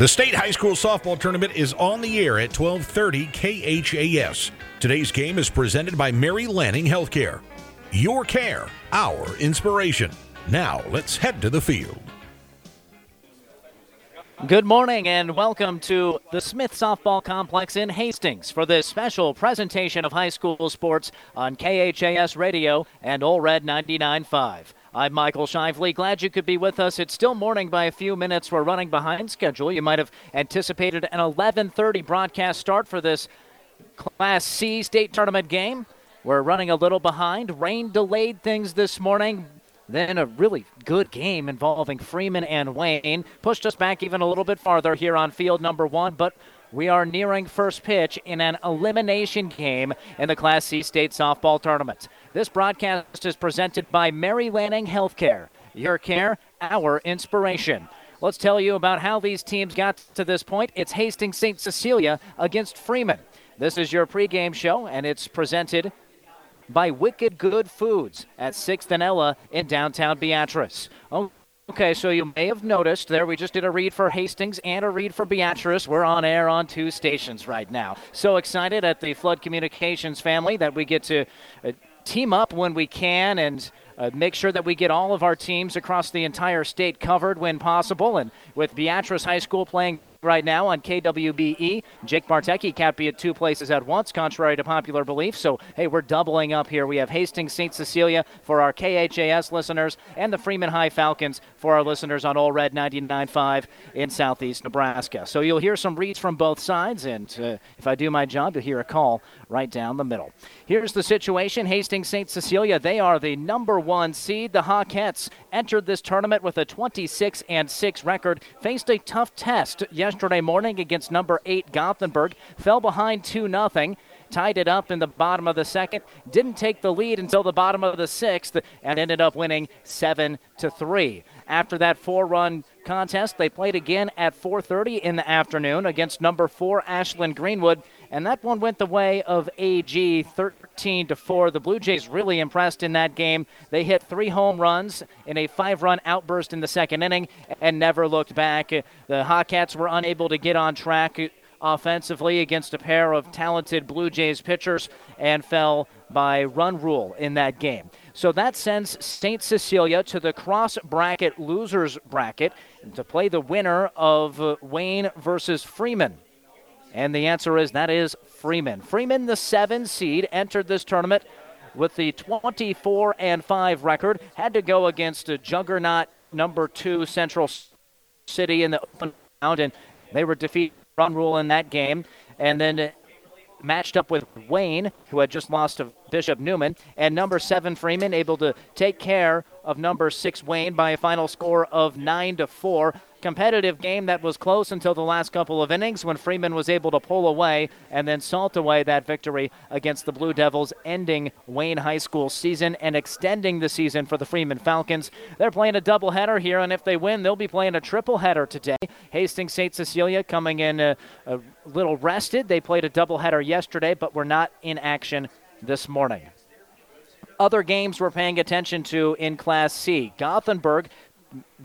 The state high school softball tournament is on the air at 1230 KHAS. Today's game is presented by Mary Lanning Healthcare. Your care, our inspiration. Now let's head to the field. Good morning and welcome to the Smith Softball Complex in Hastings for this special presentation of high school sports on KHAS Radio and Ole Red 99.5. I'm Michael Shively. Glad you could be with us. It's still morning by a few minutes. We're running behind schedule. You might have anticipated an 11:30 broadcast start for this Class C state tournament game. We're running a little behind. Rain delayed things this morning. Then a really good game involving Freeman and Wayne pushed us back even a little bit farther here on field number one, but we are nearing first pitch in an elimination game in the Class C state softball tournament. This broadcast is presented by Mary Lanning Healthcare. Your care, our inspiration. Let's tell you about how these teams got to this point. It's Hastings St. Cecilia against Freeman. This is your pregame show, and it's presented by Wicked Good Foods at 6th and Ella in downtown Beatrice. Okay, so you may have noticed there we just did a read for Hastings and a read for Beatrice. We're on air on two stations right now. So excited at the Flood Communications family that we get to uh, team up when we can and uh, make sure that we get all of our teams across the entire state covered when possible. And with Beatrice High School playing right now on KWBE. Jake Bartecki can't be at two places at once, contrary to popular belief. So, hey, we're doubling up here. We have Hastings St. Cecilia for our KHAS listeners and the Freeman High Falcons for our listeners on Ole Red 99.5 in southeast Nebraska. So you'll hear some reads from both sides, and uh, if I do my job, you'll hear a call right down the middle. Here's the situation Hastings St. Cecilia, they are the number one seed. The Hawkettes entered this tournament with a 26 and 6 record, faced a tough test yesterday morning against number 8 Gothenburg, fell behind 2 0 tied it up in the bottom of the second, didn't take the lead until the bottom of the sixth, and ended up winning seven to three. After that four-run contest, they played again at 4:30 in the afternoon against number four Ashland Greenwood and that one went the way of AG 13 to 4. The Blue Jays really impressed in that game. They hit three home runs in a five run outburst in the second inning and never looked back. The Hawkettes were unable to get on track offensively against a pair of talented Blue Jays pitchers and fell by run rule in that game. So that sends St. Cecilia to the cross bracket losers bracket to play the winner of uh, Wayne versus Freeman. And the answer is that is Freeman. Freeman, the seven seed, entered this tournament with the 24 and 5 record. Had to go against a juggernaut number two Central City in the open round, and they were defeated run rule in that game. And then uh, matched up with Wayne, who had just lost to Bishop Neumann, and number seven Freeman able to take care of number six Wayne by a final score of nine to four competitive game that was close until the last couple of innings when Freeman was able to pull away and then salt away that victory against the Blue Devils, ending Wayne High School season and extending the season for the Freeman Falcons. They're playing a doubleheader here, and if they win, they'll be playing a tripleheader today. Hastings St. Cecilia coming in a, a little rested. They played a doubleheader yesterday, but were not in action this morning other games we're paying attention to in Class C. Gothenburg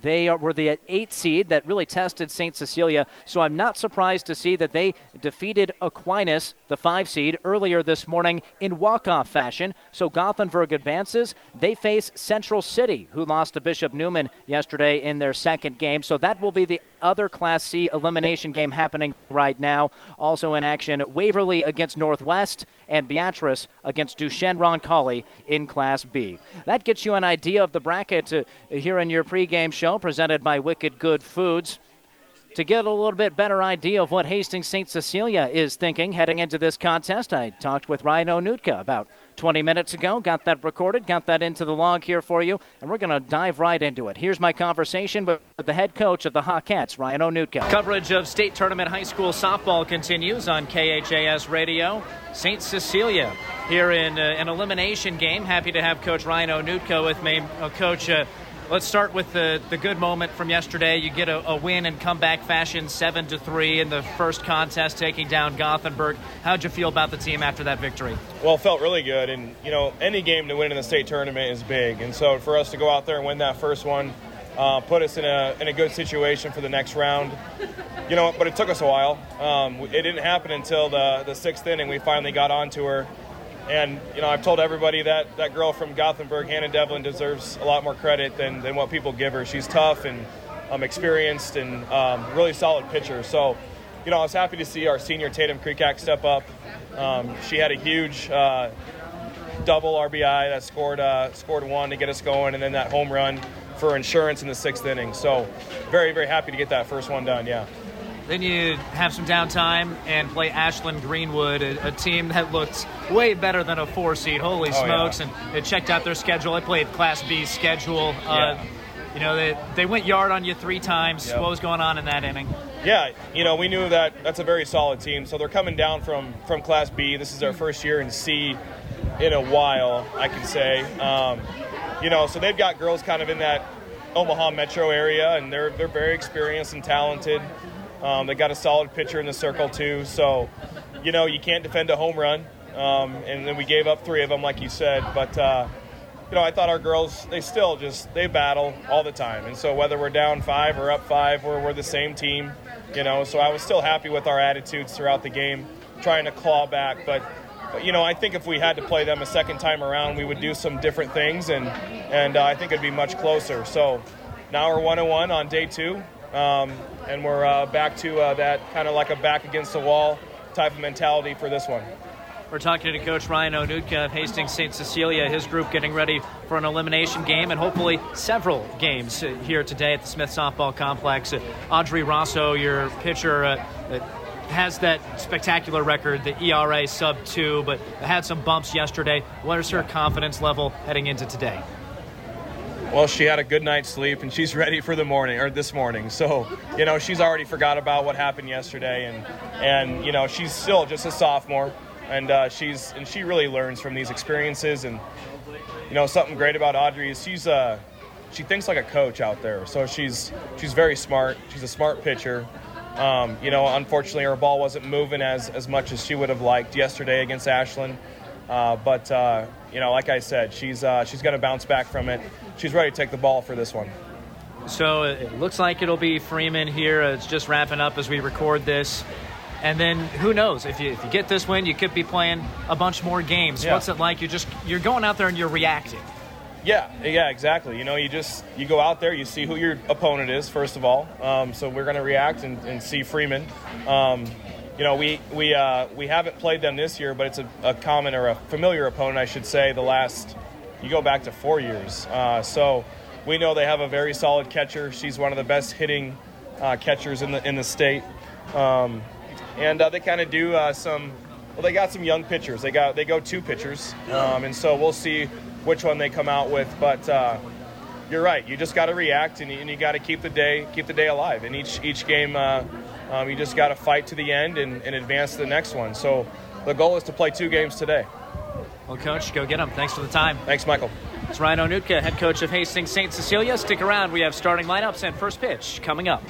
they were the eight seed that really tested St. Cecilia. So I'm not surprised to see that they defeated Aquinas, the five seed, earlier this morning in walk-off fashion. So Gothenburg advances. They face Central City, who lost to Bishop Neumann yesterday in their second game. So that will be the other Class C elimination game happening right now. Also in action, Waverly against Northwest and Beatrice against Duchesne Roncalli in Class B. That gets you an idea of the bracket uh, here in your pregame show presented by Wicked Good Foods. To get a little bit better idea of what Hastings St. Cecilia is thinking heading into this contest, I talked with Ryan Onutka about 20 minutes ago. Got that recorded, got that into the log here for you, and we're going to dive right into it. Here's my conversation with the head coach of the Hawkettes, Ryan Onutka. Coverage of state tournament high school softball continues on KHAS Radio. St. Cecilia here in uh, an elimination game. Happy to have Coach Ryan Onutka with me. Uh, Coach, uh, Let's start with the, the good moment from yesterday. You get a, a win in comeback fashion, seven to three in the first contest, taking down Gothenburg. How'd you feel about the team after that victory? Well, felt really good, and you know any game to win in the state tournament is big, and so for us to go out there and win that first one, uh, put us in a, in a good situation for the next round. You know, but it took us a while. Um, it didn't happen until the, the sixth inning. We finally got onto her. And, you know, I've told everybody that that girl from Gothenburg, Hannah Devlin, deserves a lot more credit than, than what people give her. She's tough and um, experienced and um, really solid pitcher. So, you know, I was happy to see our senior Tatum Creekak step up. Um, she had a huge uh, double RBI that scored uh, scored one to get us going, and then that home run for insurance in the sixth inning. So, very very happy to get that first one done. Yeah. Then you have some downtime and play Ashland Greenwood, a, a team that looked way better than a four seed. Holy oh, smokes! Yeah. And it checked out their schedule. I played Class B schedule. Uh, yeah. You know, they, they went yard on you three times. Yep. What was going on in that inning? Yeah, you know, we knew that that's a very solid team. So they're coming down from, from Class B. This is our first year in C in a while, I can say. Um, you know, so they've got girls kind of in that Omaha metro area, and they're they're very experienced and talented. Um, they got a solid pitcher in the circle too, so you know you can't defend a home run. Um, and then we gave up three of them, like you said. But uh, you know, I thought our girls they still just they battle all the time, and so whether we're down five or up five, we're we're the same team. You know, so I was still happy with our attitudes throughout the game, trying to claw back, but you know, I think if we had to play them a second time around, we would do some different things, and and uh, I think it'd be much closer. So now we're one and one on day two, um, and we're uh, back to uh, that kind of like a back against the wall type of mentality for this one. We're talking to Coach Ryan Onutka of Hastings St. Cecilia, his group getting ready for an elimination game and hopefully several games here today at the Smith Softball Complex. Audrey Rosso, your pitcher, uh, has that spectacular record, the ERA sub two, but had some bumps yesterday. What is her confidence level heading into today? Well, she had a good night's sleep and she's ready for the morning or this morning. So, you know, she's already forgot about what happened yesterday, and and you know, she's still just a sophomore, and uh, she's and she really learns from these experiences. And you know, something great about Audrey is she's uh, she thinks like a coach out there. So she's she's very smart. She's a smart pitcher. Um, you know, unfortunately, her ball wasn't moving as, as much as she would have liked yesterday against Ashland. Uh, but uh, you know, like I said, she's uh, she's going to bounce back from it. She's ready to take the ball for this one. So it looks like it'll be Freeman here. It's just wrapping up as we record this. And then who knows if you if you get this win, you could be playing a bunch more games. Yeah. What's it like? You're just you're going out there and you're reacting. Yeah, yeah, exactly. You know, you just you go out there, you see who your opponent is first of all. Um, so we're going to react and, and, see Freeman. Um, you know, we we uh, we haven't played them this year, but it's a, a, common or a familiar opponent, I should say. The last you go back to four years, uh, so we know they have a very solid catcher. She's one of the best hitting uh, catchers in the in the state, um, and uh, they kind of do uh, some. Well, they got some young pitchers. They got they go two pitchers, um, and so we'll see which one they come out with. But uh, you're right. You just got to react, and you, you got to keep the day keep the day alive. And each each game, um, you just got to fight to the end and, and advance to the next one. So the goal is to play two games today. Well, coach, go get them. Thanks for the time. Thanks, Michael. It's Ryan Onutka, head coach of Hastings St. Cecilia. Stick around. We have starting lineups and first pitch coming up.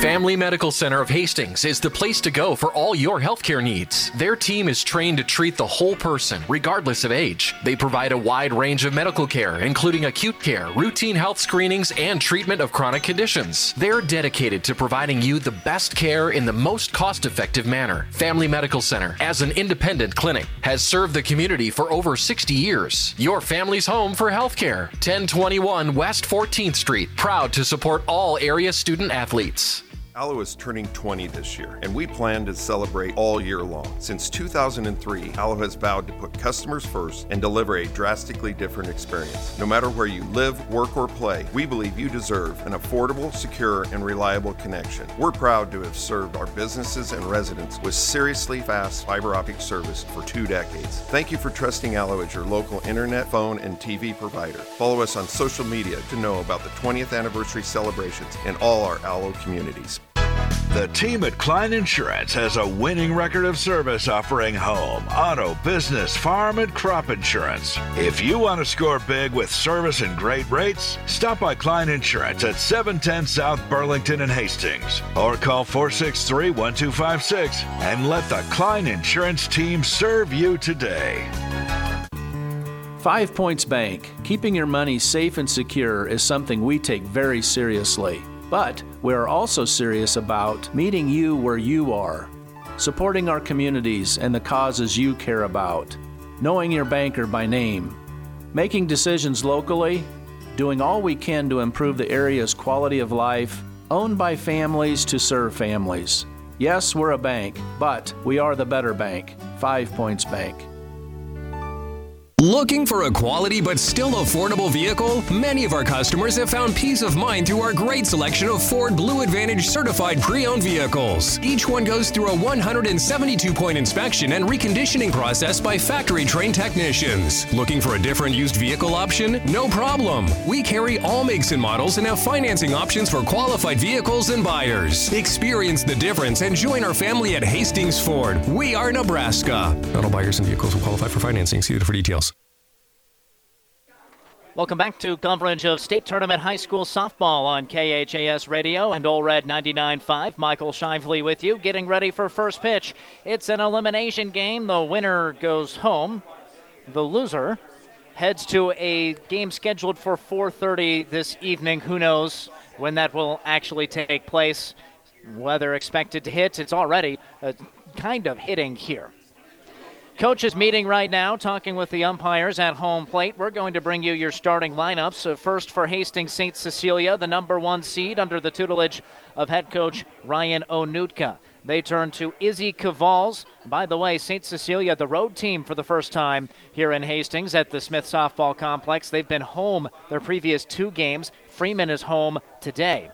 Family Medical Center of Hastings is the place to go for all your healthcare needs. Their team is trained to treat the whole person, regardless of age. They provide a wide range of medical care, including acute care, routine health screenings, and treatment of chronic conditions. They're dedicated to providing you the best care in the most cost effective manner. Family Medical Center, as an independent clinic, has served the community for over 60 years. Your family's home for healthcare. 1021 West 14th Street, proud to support all area student athletes. Allo is turning 20 this year, and we plan to celebrate all year long. Since 2003, Allo has vowed to put customers first and deliver a drastically different experience. No matter where you live, work, or play, we believe you deserve an affordable, secure, and reliable connection. We're proud to have served our businesses and residents with seriously fast fiber optic service for two decades. Thank you for trusting Allo as your local internet, phone, and TV provider. Follow us on social media to know about the 20th anniversary celebrations in all our Allo communities. The team at Klein Insurance has a winning record of service offering home, auto, business, farm, and crop insurance. If you want to score big with service and great rates, stop by Klein Insurance at 710 South Burlington and Hastings or call 463 1256 and let the Klein Insurance team serve you today. Five Points Bank, keeping your money safe and secure is something we take very seriously. But we are also serious about meeting you where you are, supporting our communities and the causes you care about, knowing your banker by name, making decisions locally, doing all we can to improve the area's quality of life, owned by families to serve families. Yes, we're a bank, but we are the better bank, Five Points Bank. Looking for a quality but still affordable vehicle? Many of our customers have found peace of mind through our great selection of Ford Blue Advantage certified pre owned vehicles. Each one goes through a 172 point inspection and reconditioning process by factory trained technicians. Looking for a different used vehicle option? No problem. We carry all makes and models and have financing options for qualified vehicles and buyers. Experience the difference and join our family at Hastings Ford. We are Nebraska. Not all buyers and vehicles will qualify for financing. See the for details. Welcome back to coverage of State Tournament High School Softball on KHAS Radio and Ole Red 99.5. Michael Shively with you, getting ready for first pitch. It's an elimination game. The winner goes home. The loser heads to a game scheduled for 4:30 this evening. Who knows when that will actually take place? Weather expected to hit. It's already uh, kind of hitting here. Coaches meeting right now, talking with the umpires at home plate. We're going to bring you your starting lineups. So first for Hastings St. Cecilia, the number one seed under the tutelage of head coach Ryan Onutka. They turn to Izzy Cavals. By the way, St. Cecilia, the road team for the first time here in Hastings at the Smith Softball Complex. They've been home their previous two games. Freeman is home today.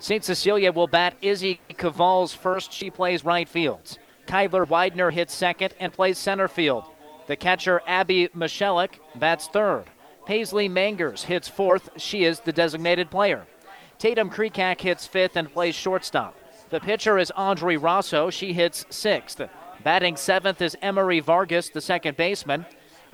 St. Cecilia will bat Izzy Cavals first. She plays right field. Kyler Widener hits second and plays center field. The catcher, Abby Michelik, bats third. Paisley Mangers hits fourth. She is the designated player. Tatum Kreekak hits fifth and plays shortstop. The pitcher is Audrey Rosso. She hits sixth. Batting seventh is Emery Vargas, the second baseman.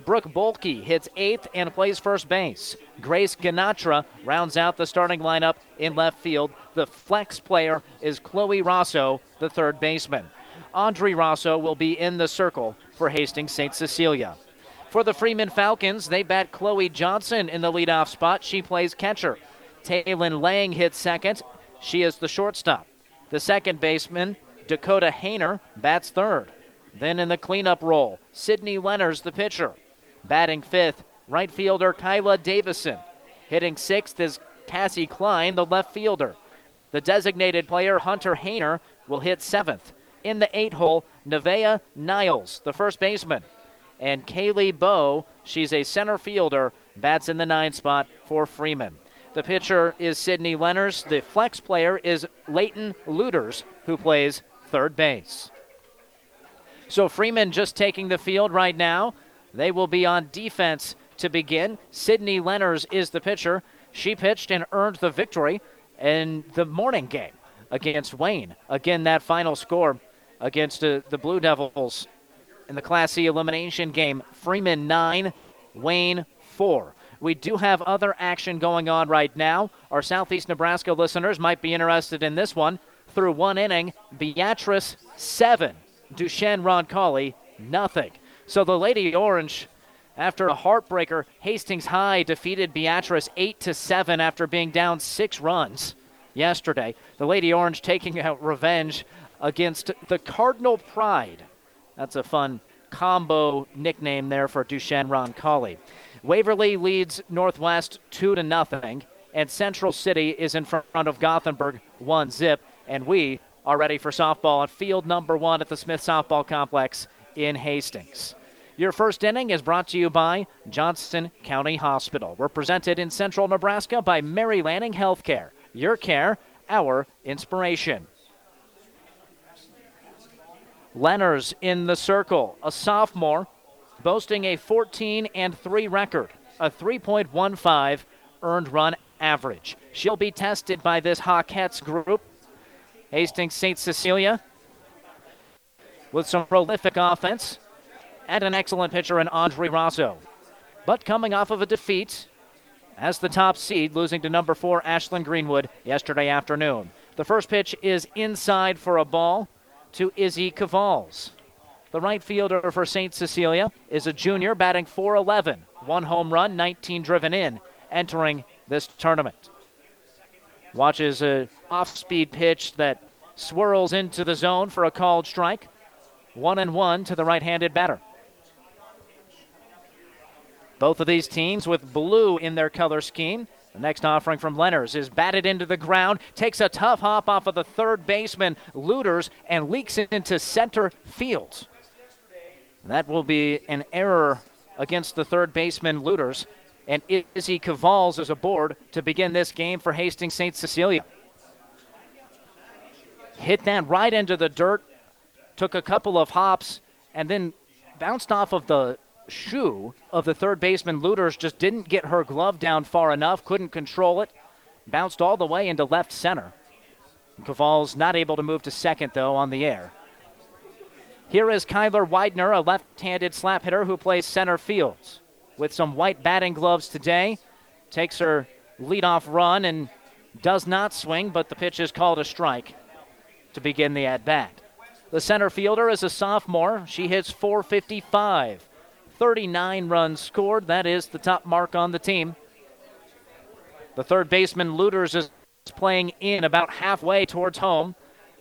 Brooke Bolke hits eighth and plays first base. Grace Ganatra rounds out the starting lineup in left field. The flex player is Chloe Rosso, the third baseman. Audrey Rosso will be in the circle for Hastings St. Cecilia. For the Freeman Falcons, they bat Chloe Johnson in the leadoff spot. She plays catcher. Taylin Lang hits second. She is the shortstop. The second baseman, Dakota Hayner, bats third. Then in the cleanup role, Sydney Lenners, the pitcher. Batting fifth, right fielder Kyla Davison. Hitting sixth is Cassie Klein, the left fielder. The designated player, Hunter Hayner, will hit seventh in the eight hole, Nevea Niles, the first baseman. And Kaylee Bow, she's a center fielder, bats in the nine spot for Freeman. The pitcher is Sydney Lenners. The flex player is Leighton Luders, who plays third base. So Freeman just taking the field right now. They will be on defense to begin. Sydney Lenners is the pitcher. She pitched and earned the victory in the morning game against Wayne. Again, that final score against uh, the Blue Devils in the Class C elimination game. Freeman 9, Wayne 4. We do have other action going on right now. Our Southeast Nebraska listeners might be interested in this one. Through one inning, Beatrice 7, Duchesne Roncalli nothing. So the Lady Orange, after a heartbreaker, Hastings High defeated Beatrice 8 to 7 after being down six runs yesterday. The Lady Orange taking out revenge against the Cardinal Pride. That's a fun combo nickname there for Duchesne Roncalli. Waverly leads Northwest 2 to nothing, and Central City is in front of Gothenburg 1 zip, and we are ready for softball at field number 1 at the Smith Softball Complex in Hastings. Your first inning is brought to you by Johnson County Hospital. We're presented in central Nebraska by Mary Lanning Healthcare. Your care, our inspiration. Lenners in the circle, a sophomore, boasting a 14 and 3 record, a 3.15 earned run average. She'll be tested by this Hawkettes group. Hastings St. Cecilia with some prolific offense and an excellent pitcher in Audrey Rosso. But coming off of a defeat as the top seed, losing to number four Ashland Greenwood yesterday afternoon. The first pitch is inside for a ball to Izzy Cavals. The right fielder for St. Cecilia is a junior batting 411, one home run, 19 driven in, entering this tournament. Watches a off-speed pitch that swirls into the zone for a called strike. One and one to the right-handed batter. Both of these teams with blue in their color scheme. The next offering from Lenners is batted into the ground, takes a tough hop off of the third baseman, Luders, and leaks it into center field. That will be an error against the third baseman, Luders. And Izzy Cavals is aboard to begin this game for Hastings St. Cecilia. Hit that right into the dirt, took a couple of hops, and then bounced off of the shoe of the third baseman Luders. Just didn't get her glove down far enough, couldn't control it, bounced all the way into left center. Cavals not able to move to second, though, on the air. Here is Kyler Widener, a left handed slap hitter who plays center field. With some white batting gloves today, takes her leadoff run and does not swing, but the pitch is called a strike to begin the at bat. The center fielder is a sophomore. She hits 455. 39 runs scored. That is the top mark on the team. The third baseman, Luders, is playing in about halfway towards home.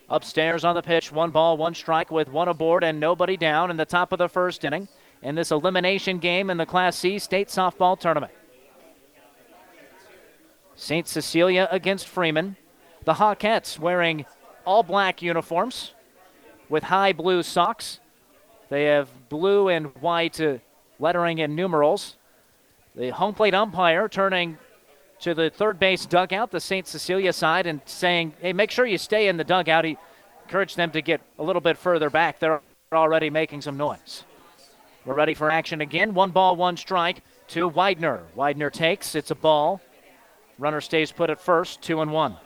Upstairs on the pitch, one ball, one strike with one aboard and nobody down in the top of the first inning in this elimination game in the Class C state softball tournament. St. Cecilia against Freeman. The Hawkettes wearing all black uniforms with high blue socks. They have blue and white uh, lettering and numerals. The home plate umpire turning to the third base dugout, the St. Cecilia side, and saying, hey, make sure you stay in the dugout. He encouraged them to get a little bit further back. They're already making some noise. We're ready for action again. One ball, one strike to Widener. Widener takes. It's a ball. Runner stays put at first, two and one.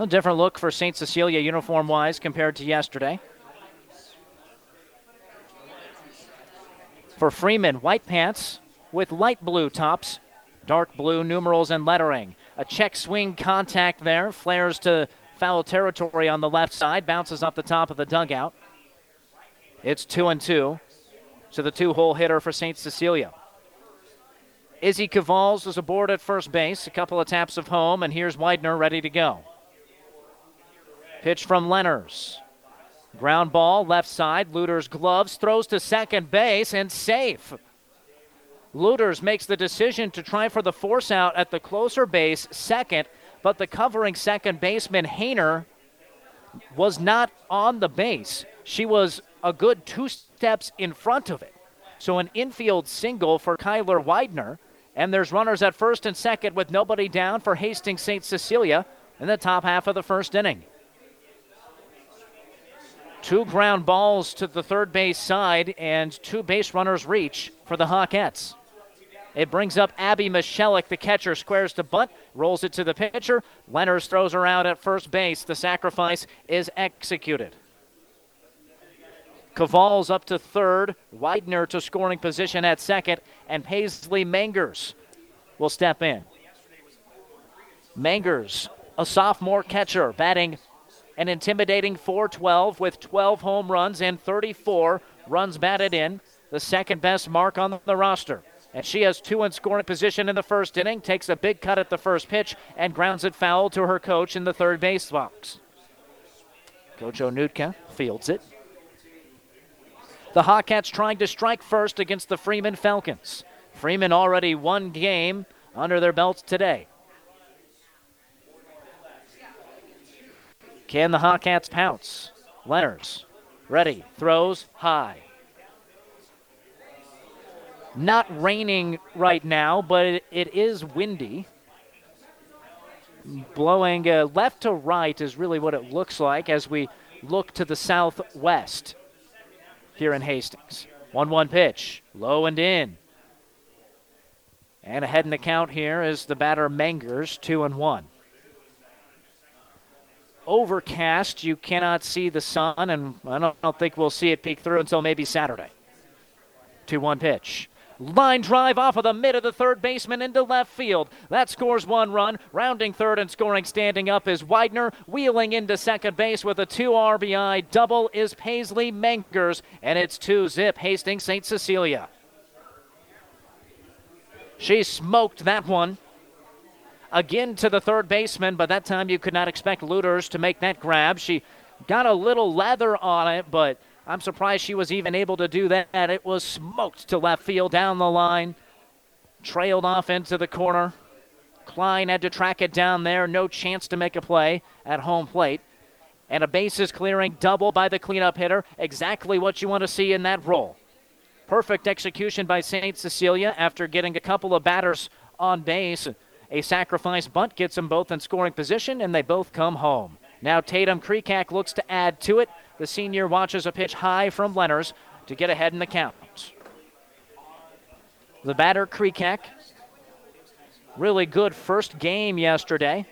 A different look for St. Cecilia uniform wise compared to yesterday. For Freeman, white pants with light blue tops, dark blue numerals and lettering. A check swing contact there, flares to foul territory on the left side, bounces off the top of the dugout. It's two and two to the two hole hitter for St. Cecilia. Izzy Cavals is aboard at first base, a couple of taps of home, and here's Widener ready to go. Pitch from Lenners. Ground ball, left side. Luders gloves, throws to second base, and safe. Luders makes the decision to try for the force out at the closer base, second, but the covering second baseman, Hayner, was not on the base. She was a good two steps in front of it. So an infield single for Kyler Widener, and there's runners at first and second with nobody down for Hastings St. Cecilia in the top half of the first inning. Two ground balls to the third base side and two base runners reach for the Hawkettes. It brings up Abby Michelik, the catcher, squares to bunt, rolls it to the pitcher. Lenners throws her out at first base. The sacrifice is executed. Cavals up to third, Widener to scoring position at second, and Paisley Mangers will step in. Mangers, a sophomore catcher, batting an intimidating 412 with 12 home runs and 34 runs batted in, the second best mark on the roster. And she has two in scoring position in the first inning, takes a big cut at the first pitch, and grounds it foul to her coach in the third base box. Coach Onutka fields it. The Hawkettes trying to strike first against the Freeman Falcons. Freeman already one game under their belts today. Can the Hawkettes pounce? Lenners, ready, throws high. Not raining right now, but it, is windy. Blowing uh, left to right is really what it looks like as we look to the southwest here in Hastings. 1 1 pitch, low and in. And ahead in the count here is the batter Mangers, 2 and 1 overcast. You cannot see the sun, and I don't, I don't think we'll see it peek through until maybe Saturday. 2 1 pitch. Line drive off of the mid of the third baseman into left field. That scores one run. Rounding third and scoring standing up is Widener. Wheeling into second base with a two RBI double is Paisley Mangers. And it's two zip Hastings St. Cecilia. She smoked that one. Again to the third baseman, but that time you could not expect Luders to make that grab. She got a little leather on it, but I'm surprised she was even able to do that. And It was smoked to left field down the line, trailed off into the corner. Klein had to track it down there. No chance to make a play at home plate. And a bases clearing double by the cleanup hitter. Exactly what you want to see in that role. Perfect execution by St. Cecilia after getting a couple of batters on base. A sacrifice bunt gets them both in scoring position, and they both come home. Now Tatum Kreekak looks to add to it. The senior watches a pitch high from Lenners to get ahead in the count. The batter, Kreekak, really good first game yesterday.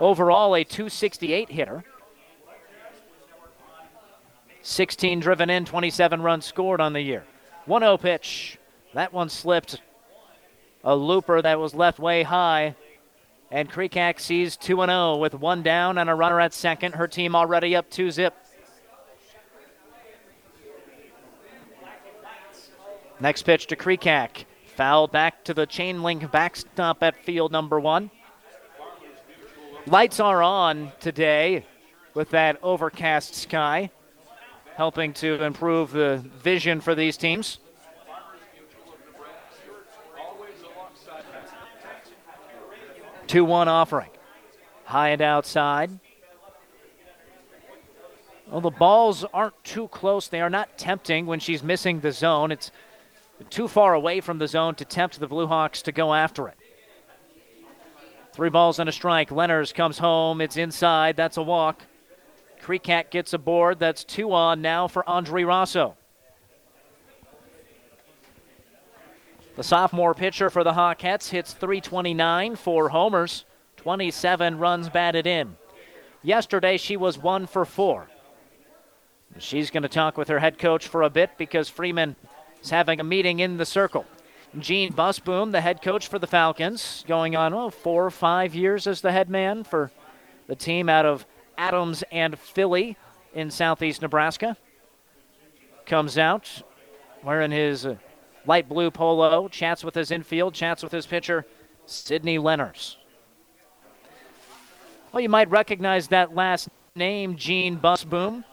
Overall, a 268 hitter. 16 driven in, 27 runs scored on the year. 1 0 pitch. That one slipped. A looper that was left way high and Kreekak sees 2 0 with one down and a runner at second. Her team already up 2 zip. Next pitch to Kreekak. Foul back to the chain link backstop at field number one. Lights are on today with that overcast sky, helping to improve the vision for these teams. 2 1 offering. High and outside. Well, the balls aren't too close. They are not tempting when she's missing the zone. It's too far away from the zone to tempt the Blue Hawks to go after it. Three balls and a strike. Lenners comes home. It's inside. That's a walk. Kreekak gets aboard. That's two on now for Audrey Rosso. The sophomore pitcher for the Hawkettes hits 329, four homers, 27 runs batted in. Yesterday, she was one for four. She's going to talk with her head coach for a bit because Freeman is having a meeting in the circle. Gene Busboom, the head coach for the Falcons, going on four or five years as the head man for the team out of Adams and Filley in southeast Nebraska. Comes out wearing his uh, light blue polo, chats with his infield, chats with his pitcher, Sydney Lenners. Well, you might recognize that last name, Gene Busboom.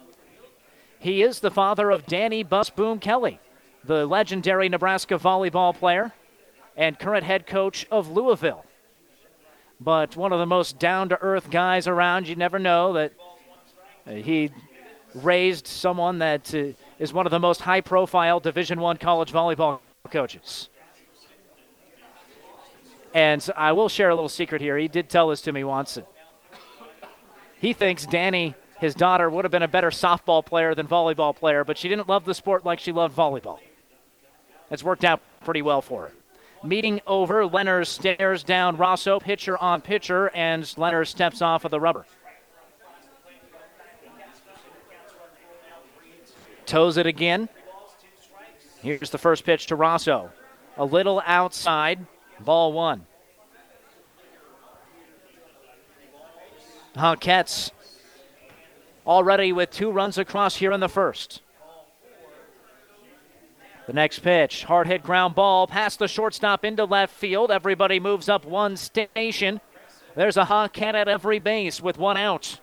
He is the father of Dani Busboom Kelly, the legendary Nebraska volleyball player and current head coach of Louisville. But one of the most down to earth guys around. You never know that uh, he raised someone that uh, is one of the most high profile Division One college volleyball coaches. And I will share a little secret here. He did tell this to me once. He thinks Dani, his daughter, would have been a better softball player than volleyball player, but she didn't love the sport like she loved volleyball. It's worked out pretty well for her. Meeting over, Lenners stares down Rosso, pitcher on pitcher, and Lenners steps off of the rubber. Toes it again. Here's the first pitch to Rosso. A little outside, ball one. Hawkettes already with two runs across here in the first. The next pitch, hard hit ground ball past the shortstop into left field. Everybody moves up one station. There's a Hawkette at every base with one out.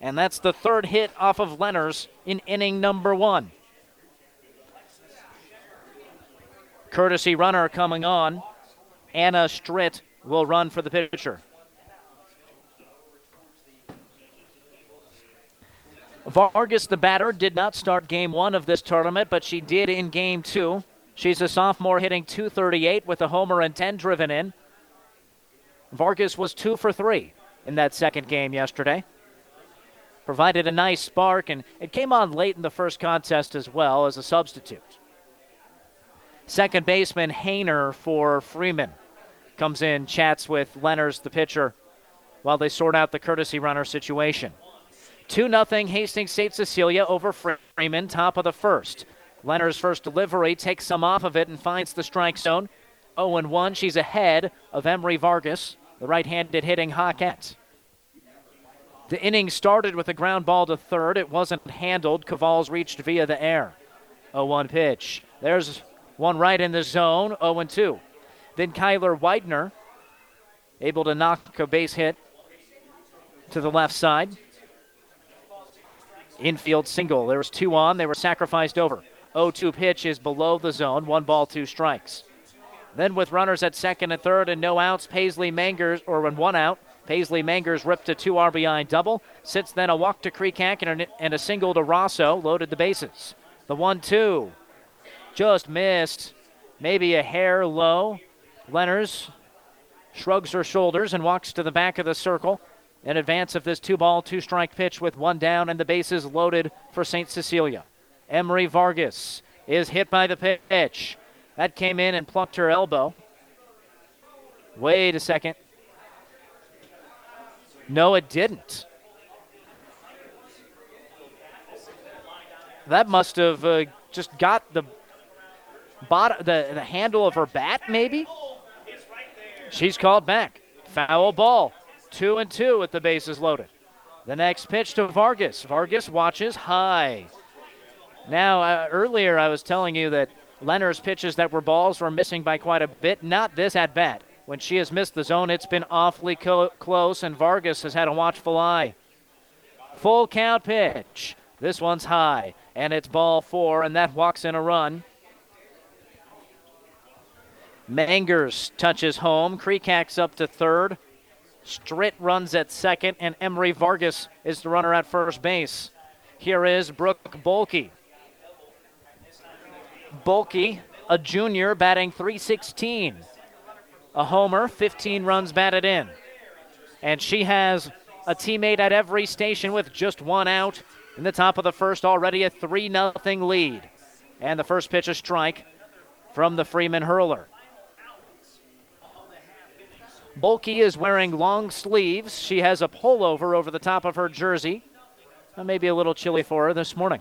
And that's the third hit off of Lenners in inning number one. Courtesy runner coming on. Anna Stritt will run for the pitcher. Vargas, the batter, did not start game one of this tournament, but she did in game two. She's a sophomore hitting 238 with a homer and 10 driven in. Vargas was two for three in that second game yesterday provided a nice spark, and it came on late in the first contest as well as a substitute. Second baseman Hayner for Freeman comes in, chats with Lenners, the pitcher, while they sort out the courtesy runner situation. 2 0 Hastings St. Cecilia over Freeman, top of the first. Lenners' first delivery takes some off of it and finds the strike zone. 0 1. She's ahead of Emery Vargas, the right handed hitting Hawkette. The inning started with a ground ball to third. It wasn't handled. Cavals reached via the air. 0 1 pitch. There's one right in the zone, 0 2. Then Kyler Widener able to knock a base hit to the left side. Infield single. There was two on. They were sacrificed over. 0 2 pitch is below the zone. One ball, two strikes. Then with runners at second and third and no outs, Paisley Mangers, or when one out, Paisley Mangers ripped a two RBI double. Since then a walk to Creekak and, and a single to Rosso, loaded the bases. The 1 2 just missed, maybe a hair low. Lenners shrugs her shoulders and walks to the back of the circle in advance of this two ball, two strike pitch with one down and the bases loaded for St. Cecilia. Emery Vargas is hit by the pitch. That came in and plucked her elbow. Wait a second. No, it didn't. That must have uh, just got the bottom, the, the handle of her bat, maybe? She's called back. Foul ball. Two and two with the bases loaded. The next pitch to Vargas. Vargas watches high. Now, uh, earlier I was telling you that Lenners' pitches that were balls were missing by quite a bit. Not this at bat. When she has missed the zone, it's been awfully co- close, and Vargas has had a watchful eye. Full count pitch. This one's high, and it's ball four, and that walks in a run. Mangers touches home. Creekak's up to third. Stritt runs at second, and Emery Vargas is the runner at first base. Here is Brooke Bulkey. Bulkey, a junior, batting 316. A homer, 15 runs batted in. And she has a teammate at every station with just one out. In the top of the first, already a 3 0 lead. And the first pitch a strike from the Freeman hurler. Bulkey is wearing long sleeves. She has a pullover over the top of her jersey. maybe a little chilly for her this morning.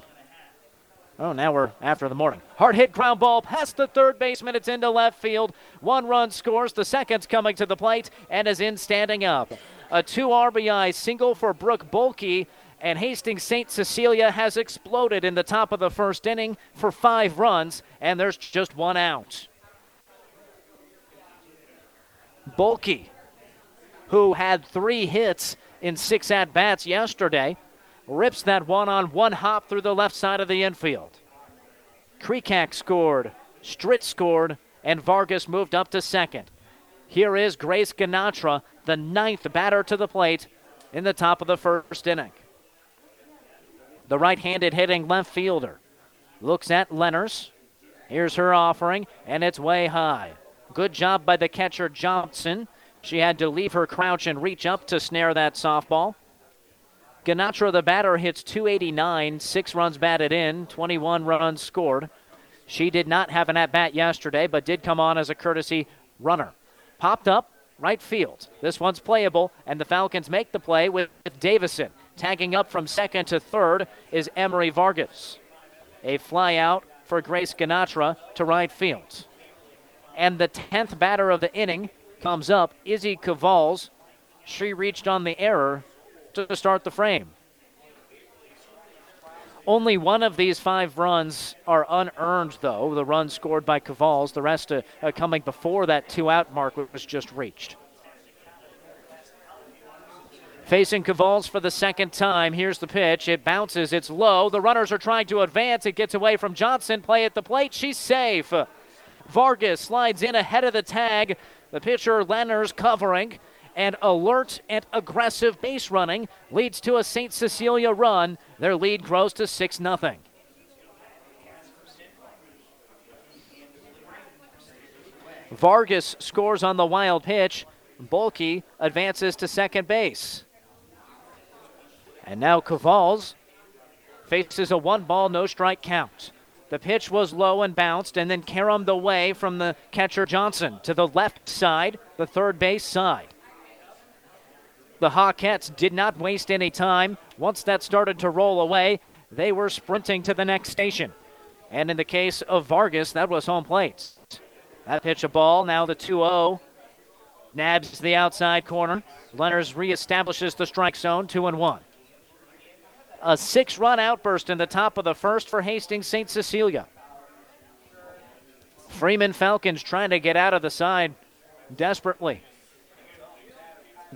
Oh, now we're after the morning. Hard hit ground ball past the third baseman. It's into left field. One run scores. The second's coming to the plate and is in standing up. A two RBI single for Brooke Bulkey. And Hastings St. Cecilia has exploded in the top of the first inning for five runs, and there's just one out. Bulkey, who had three hits in six at bats yesterday, rips that one on one hop through the left side of the infield. Creekak scored, Stritt scored, and Vargas moved up to second. Here is Grace Ganatra, the ninth batter to the plate in the top of the first inning. The right handed hitting left fielder looks at Lenners. Here's her offering, and it's way high. Good job by the catcher Johnson. She had to leave her crouch and reach up to snare that softball. Ganatra, the batter, hits 289, six runs batted in, 21 runs scored. She did not have an at bat yesterday, but did come on as a courtesy runner. Popped up, right field. This one's playable, and the Falcons make the play with Davison. Tagging up from second to third is Emery Vargas. A fly out for Grace Ganatra to right field. And the 10th batter of the inning comes up, Izzy Cavals. She reached on the error to start the frame. Only one of these five runs are unearned, though. The run scored by Cavals, the rest uh, uh, coming before that two out mark was just reached. Facing Cavals for the second time. Here's the pitch. It bounces. It's low. The runners are trying to advance. It gets away from Johnson. Play at the plate. She's safe. Vargas slides in ahead of the tag. The pitcher Lenners covering. And alert and aggressive base running leads to a St. Cecilia run. Their lead grows to 6 0. Vargas scores on the wild pitch. Bulkey advances to second base. And now Cavals faces a one ball, no strike count. The pitch was low and bounced and then caromed away from the catcher Johnson to the left side, the third base side. The Hawkettes did not waste any time. Once that started to roll away, they were sprinting to the next station. And in the case of Vargas, that was home plate. That pitch a ball, now the 2 0. Nabs the outside corner. Lenners reestablishes the strike zone, 2 and 1. A six run outburst in the top of the first for Hastings St. Cecilia. Freeman Falcons trying to get out of the side desperately.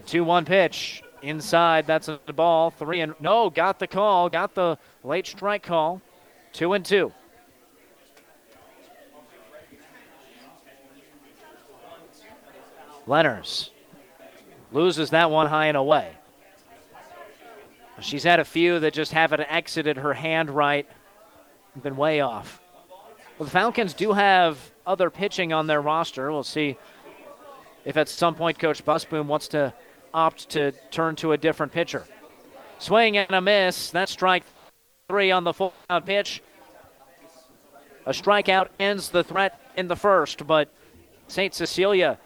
2 1 pitch inside. That's a ball. Three and no, got the call, got the late strike call. 2 and 2. Lenners loses that one high and away. She's had a few that just haven't exited her hand right, been way off. Well, the Falcons do have other pitching on their roster. We'll see if at some point Coach Busboom wants to opt to turn to a different pitcher. Swing and a miss. That's strike three on the full out pitch. A strikeout ends the threat in the first, but St. Cecilia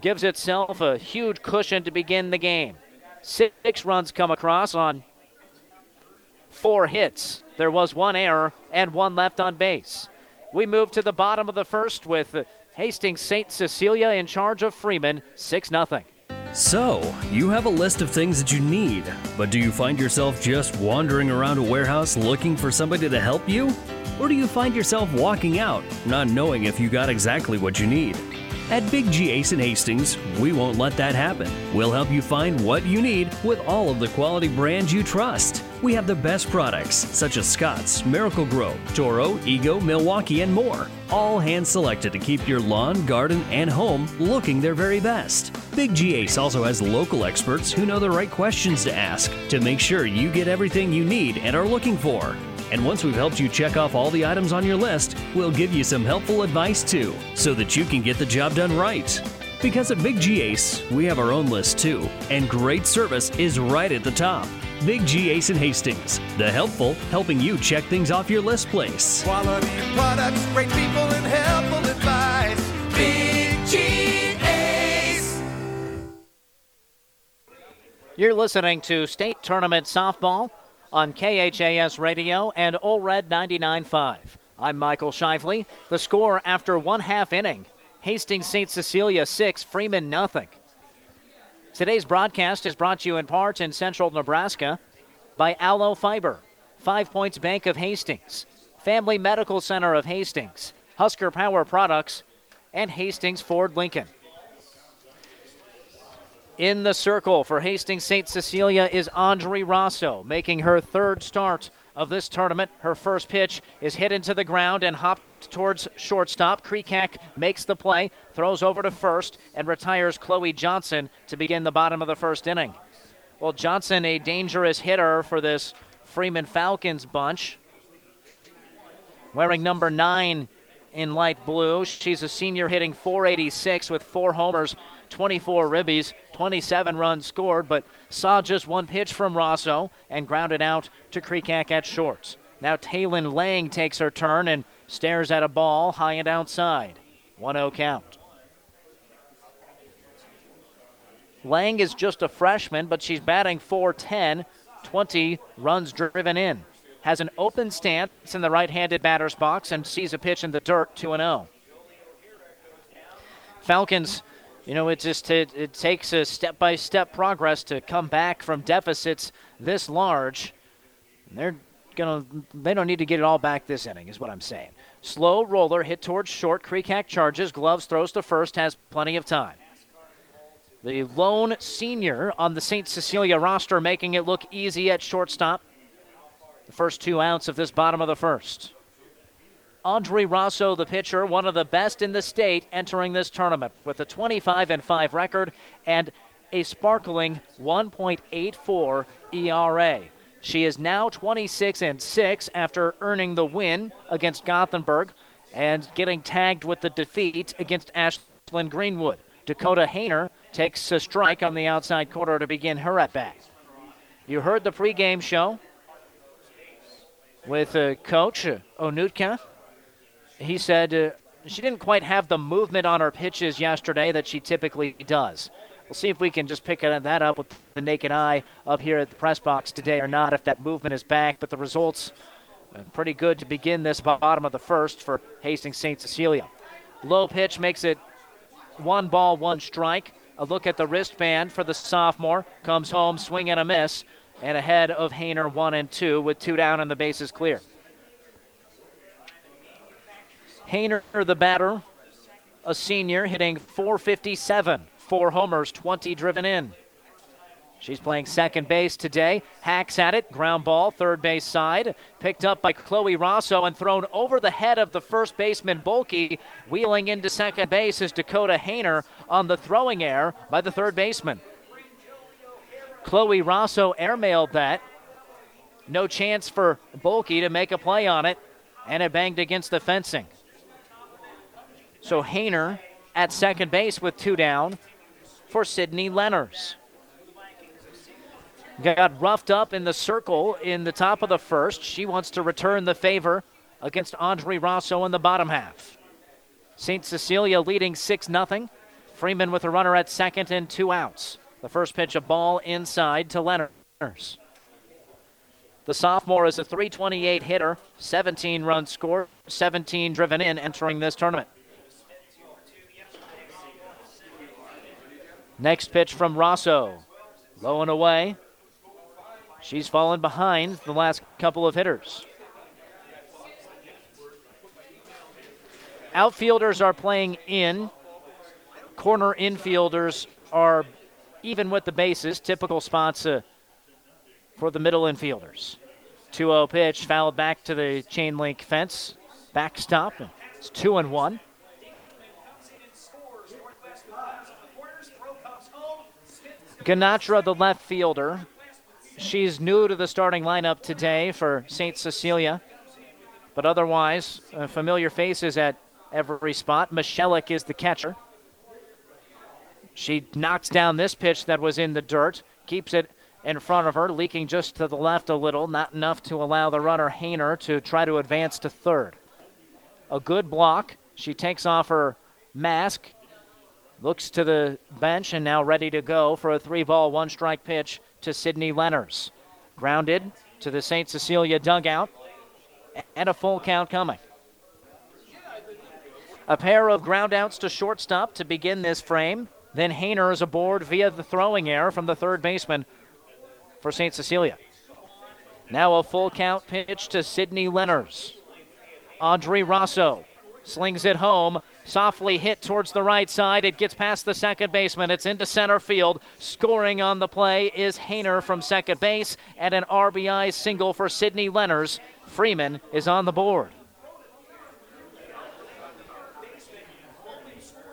gives itself a huge cushion to begin the game. Six runs come across on four hits. There was one error and one left on base. We move to the bottom of the first with Hastings St. Cecilia in charge of Freeman, 6 0. So, you have a list of things that you need, but do you find yourself just wandering around a warehouse looking for somebody to help you? Or do you find yourself walking out, not knowing if you got exactly what you need? At Big G Ace in Hastings, we won't let that happen. We'll help you find what you need with all of the quality brands you trust. We have the best products such as Scott's, Miracle-Gro, Toro, Ego, Milwaukee, and more. All hand selected to keep your lawn, garden, and home looking their very best. Big G Ace also has local experts who know the right questions to ask to make sure you get everything you need and are looking for. And once we've helped you check off all the items on your list, we'll give you some helpful advice too, so that you can get the job done right. Because at Big G Ace, we have our own list too, and great service is right at the top. Big G Ace in Hastings, the helpful, helping you check things off your list place. Quality products, great people, and helpful advice. Big G Ace. You're listening to State Tournament Softball on KHAS Radio and Red 99.5. I'm Michael Shively. The score after one half inning Hastings St. Cecilia 6, Freeman nothing. Today's broadcast is brought to you in part in central Nebraska by ALLO Fiber, Five Points Bank of Hastings, Family Medical Center of Hastings, Husker Power Products, and Hastings Ford Lincoln. In the circle for Hastings St. Cecilia is Audrey Rosso, making her third start of this tournament. Her first pitch is hit into the ground and hopped towards shortstop. Krekak makes the play, throws over to first, and retires Chloe Johnson to begin the bottom of the first inning. Well, Johnson, a dangerous hitter for this Freeman Falcons bunch. Wearing number nine in light blue. She's a senior hitting 486 with four homers, 24 ribbies. 27 runs scored, but saw just one pitch from Rosso and grounded out to Krekak at shorts. Now Taylin Lang takes her turn and stares at a ball high and outside. 1 0 count. Lang is just a freshman, but she's batting 410, 20 runs driven in. Has an open stance in the right handed batter's box and sees a pitch in the dirt 2 0. Falcons you know, it just it, it takes a step by step progress to come back from deficits this large. They're gonna they don't need to get it all back this inning, is what I'm saying. Slow roller hit towards short. Krekak charges, gloves throws to first, has plenty of time. The lone senior on the St. Cecilia roster making it look easy at shortstop. The first two outs of this bottom of the first. Audrey Rosso, the pitcher, one of the best in the state entering this tournament with a 25 and 5 record and a sparkling 1.84 ERA. She is now 26 and 6 after earning the win against Gothenburg and getting tagged with the defeat against Ashland Greenwood. Dakota Hayner takes a strike on the outside corner to begin her at bat. You heard the pregame show with uh, Coach Onutka he said uh, she didn't quite have the movement on her pitches yesterday that she typically does. We'll see if we can just pick that up with the naked eye up here at the press box today or not, if that movement is back. But the results pretty good to begin this bottom of the first for Hastings St. Cecilia. Low pitch makes it one ball, one strike. A look at the wristband for the sophomore. Comes home, swing and a miss, and ahead of Hayner, one and two, with two down and the bases clear. Hayner, the batter, a senior, hitting 457, four homers, 20 driven in. She's playing second base today. Hacks at it. Ground ball, third base side. Picked up by Chloe Rosso and thrown over the head of the first baseman, Bulky. Wheeling into second base is Dakota Hayner on the throwing air by the third baseman. Chloe Rosso airmailed that. No chance for Bulky to make a play on it, and it banged against the fencing. So Hayner at second base with two down for Sydney Lenners. Got roughed up in the circle in the top of the first. She wants to return the favor against Audrey Rosso in the bottom half. St. Cecilia leading 6 0. Freeman with a runner at second and two outs. The first pitch, a ball inside to Lenners. The sophomore is a 328 hitter, 17 runs scored, 17 driven in entering this tournament. Next pitch from Rosso. Low and away. She's fallen behind the last couple of hitters. Outfielders are playing in. Corner infielders are even with the bases. Typical spots uh, for the middle infielders. 2 0 pitch, fouled back to the chain link fence. Backstop. It's 2 and 1. Ganatra, the left fielder, She's new to the starting lineup today for St. Cecilia, but otherwise, uh, familiar faces at every spot. Michelik is the catcher. She knocks down this pitch that was in the dirt, keeps it in front of her, leaking just to the left a little, not enough to allow the runner Hayner to try to advance to third. A good block. She takes off her mask, looks to the bench, and now ready to go for a three ball, one strike pitch to Sydney Lenners. Grounded to the St. Cecilia dugout, and a full count coming. A pair of groundouts to shortstop to begin this frame. Then Hayner is aboard via the throwing error from the third baseman for St. Cecilia. Now a full count pitch to Sydney Lenners. Audrey Rosso slings it home Softly hit towards the right side. It gets past the second baseman. It's into center field. Scoring on the play is Hayner from second base and an RBI single for Sydney Lenners. Freeman is on the board.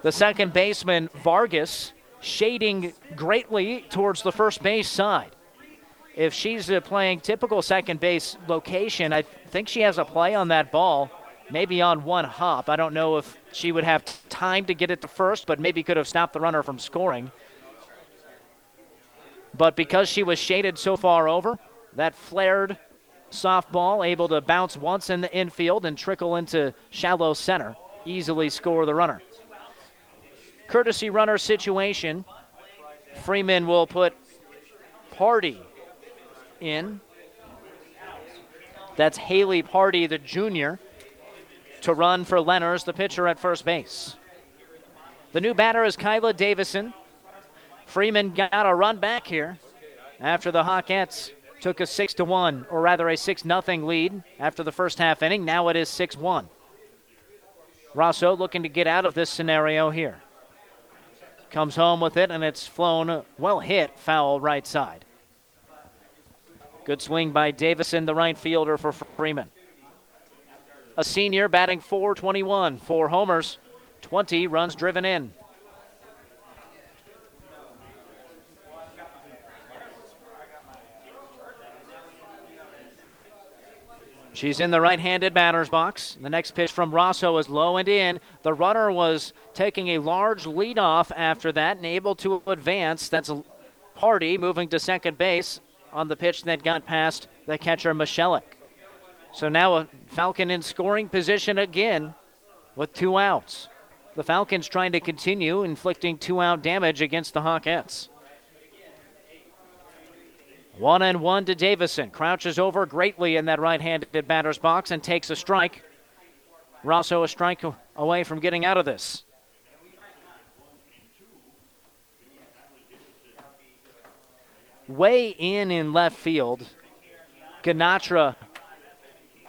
The second baseman, Vargas, shading greatly towards the first base side. If she's uh, playing typical second base location, I think she has a play on that ball maybe on one hop. I don't know if she would have time to get it to first, but maybe could have stopped the runner from scoring. But because she was shaded so far over, that flared softball able to bounce once in the infield and trickle into shallow center, easily score the runner. Courtesy runner situation. Freeman will put Party in. That's Haley Party, the junior to run for Lenners, the pitcher at first base. The new batter is Kyla Davison. Freeman got a run back here after the Hawkettes took a 6 to 1, or rather a 6 0 lead after the first half inning. Now it is 6 1. Rosso looking to get out of this scenario here. Comes home with it, and it's flown well hit, foul right side. Good swing by Davison, the right fielder for Freeman a senior batting 421, four homers, 20 runs driven in. She's in the right handed batter's box. The next pitch from Rosso is low and in. The runner was taking a large lead off after that and able to advance. That's Hardy moving to second base on the pitch that got past the catcher, Michelik. So now a Falcon in scoring position again with two outs. the Falcons trying to continue inflicting two out damage against the Hawkettes. One and one to Davison. Crouches over greatly in that right handed batter's box and takes a strike. Rosso a strike away from getting out of this. Way in in left field. Ganatra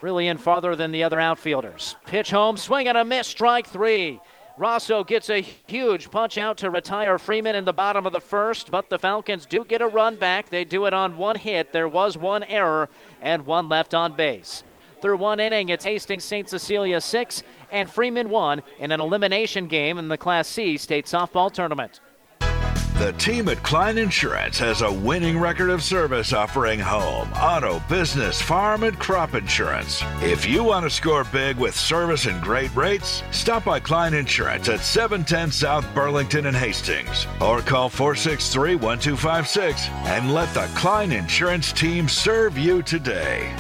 really in farther than the other outfielders. Pitch home, swing and a miss, strike three. Rosso gets a huge punch out to retire Freeman in the bottom of the first, but the Falcons do get a run back. They do it on one hit. There was one error and one left on base. Through one inning, it's Hastings St. Cecilia 6 and Freeman 1 in an elimination game in the Class C state softball tournament. The team at Klein Insurance has a winning record of service offering home, auto, business, farm, and crop insurance. If you want to score big with service and great rates, stop by Klein Insurance at 710 South Burlington and Hastings or call 463 1256 and let the Klein Insurance team serve you today.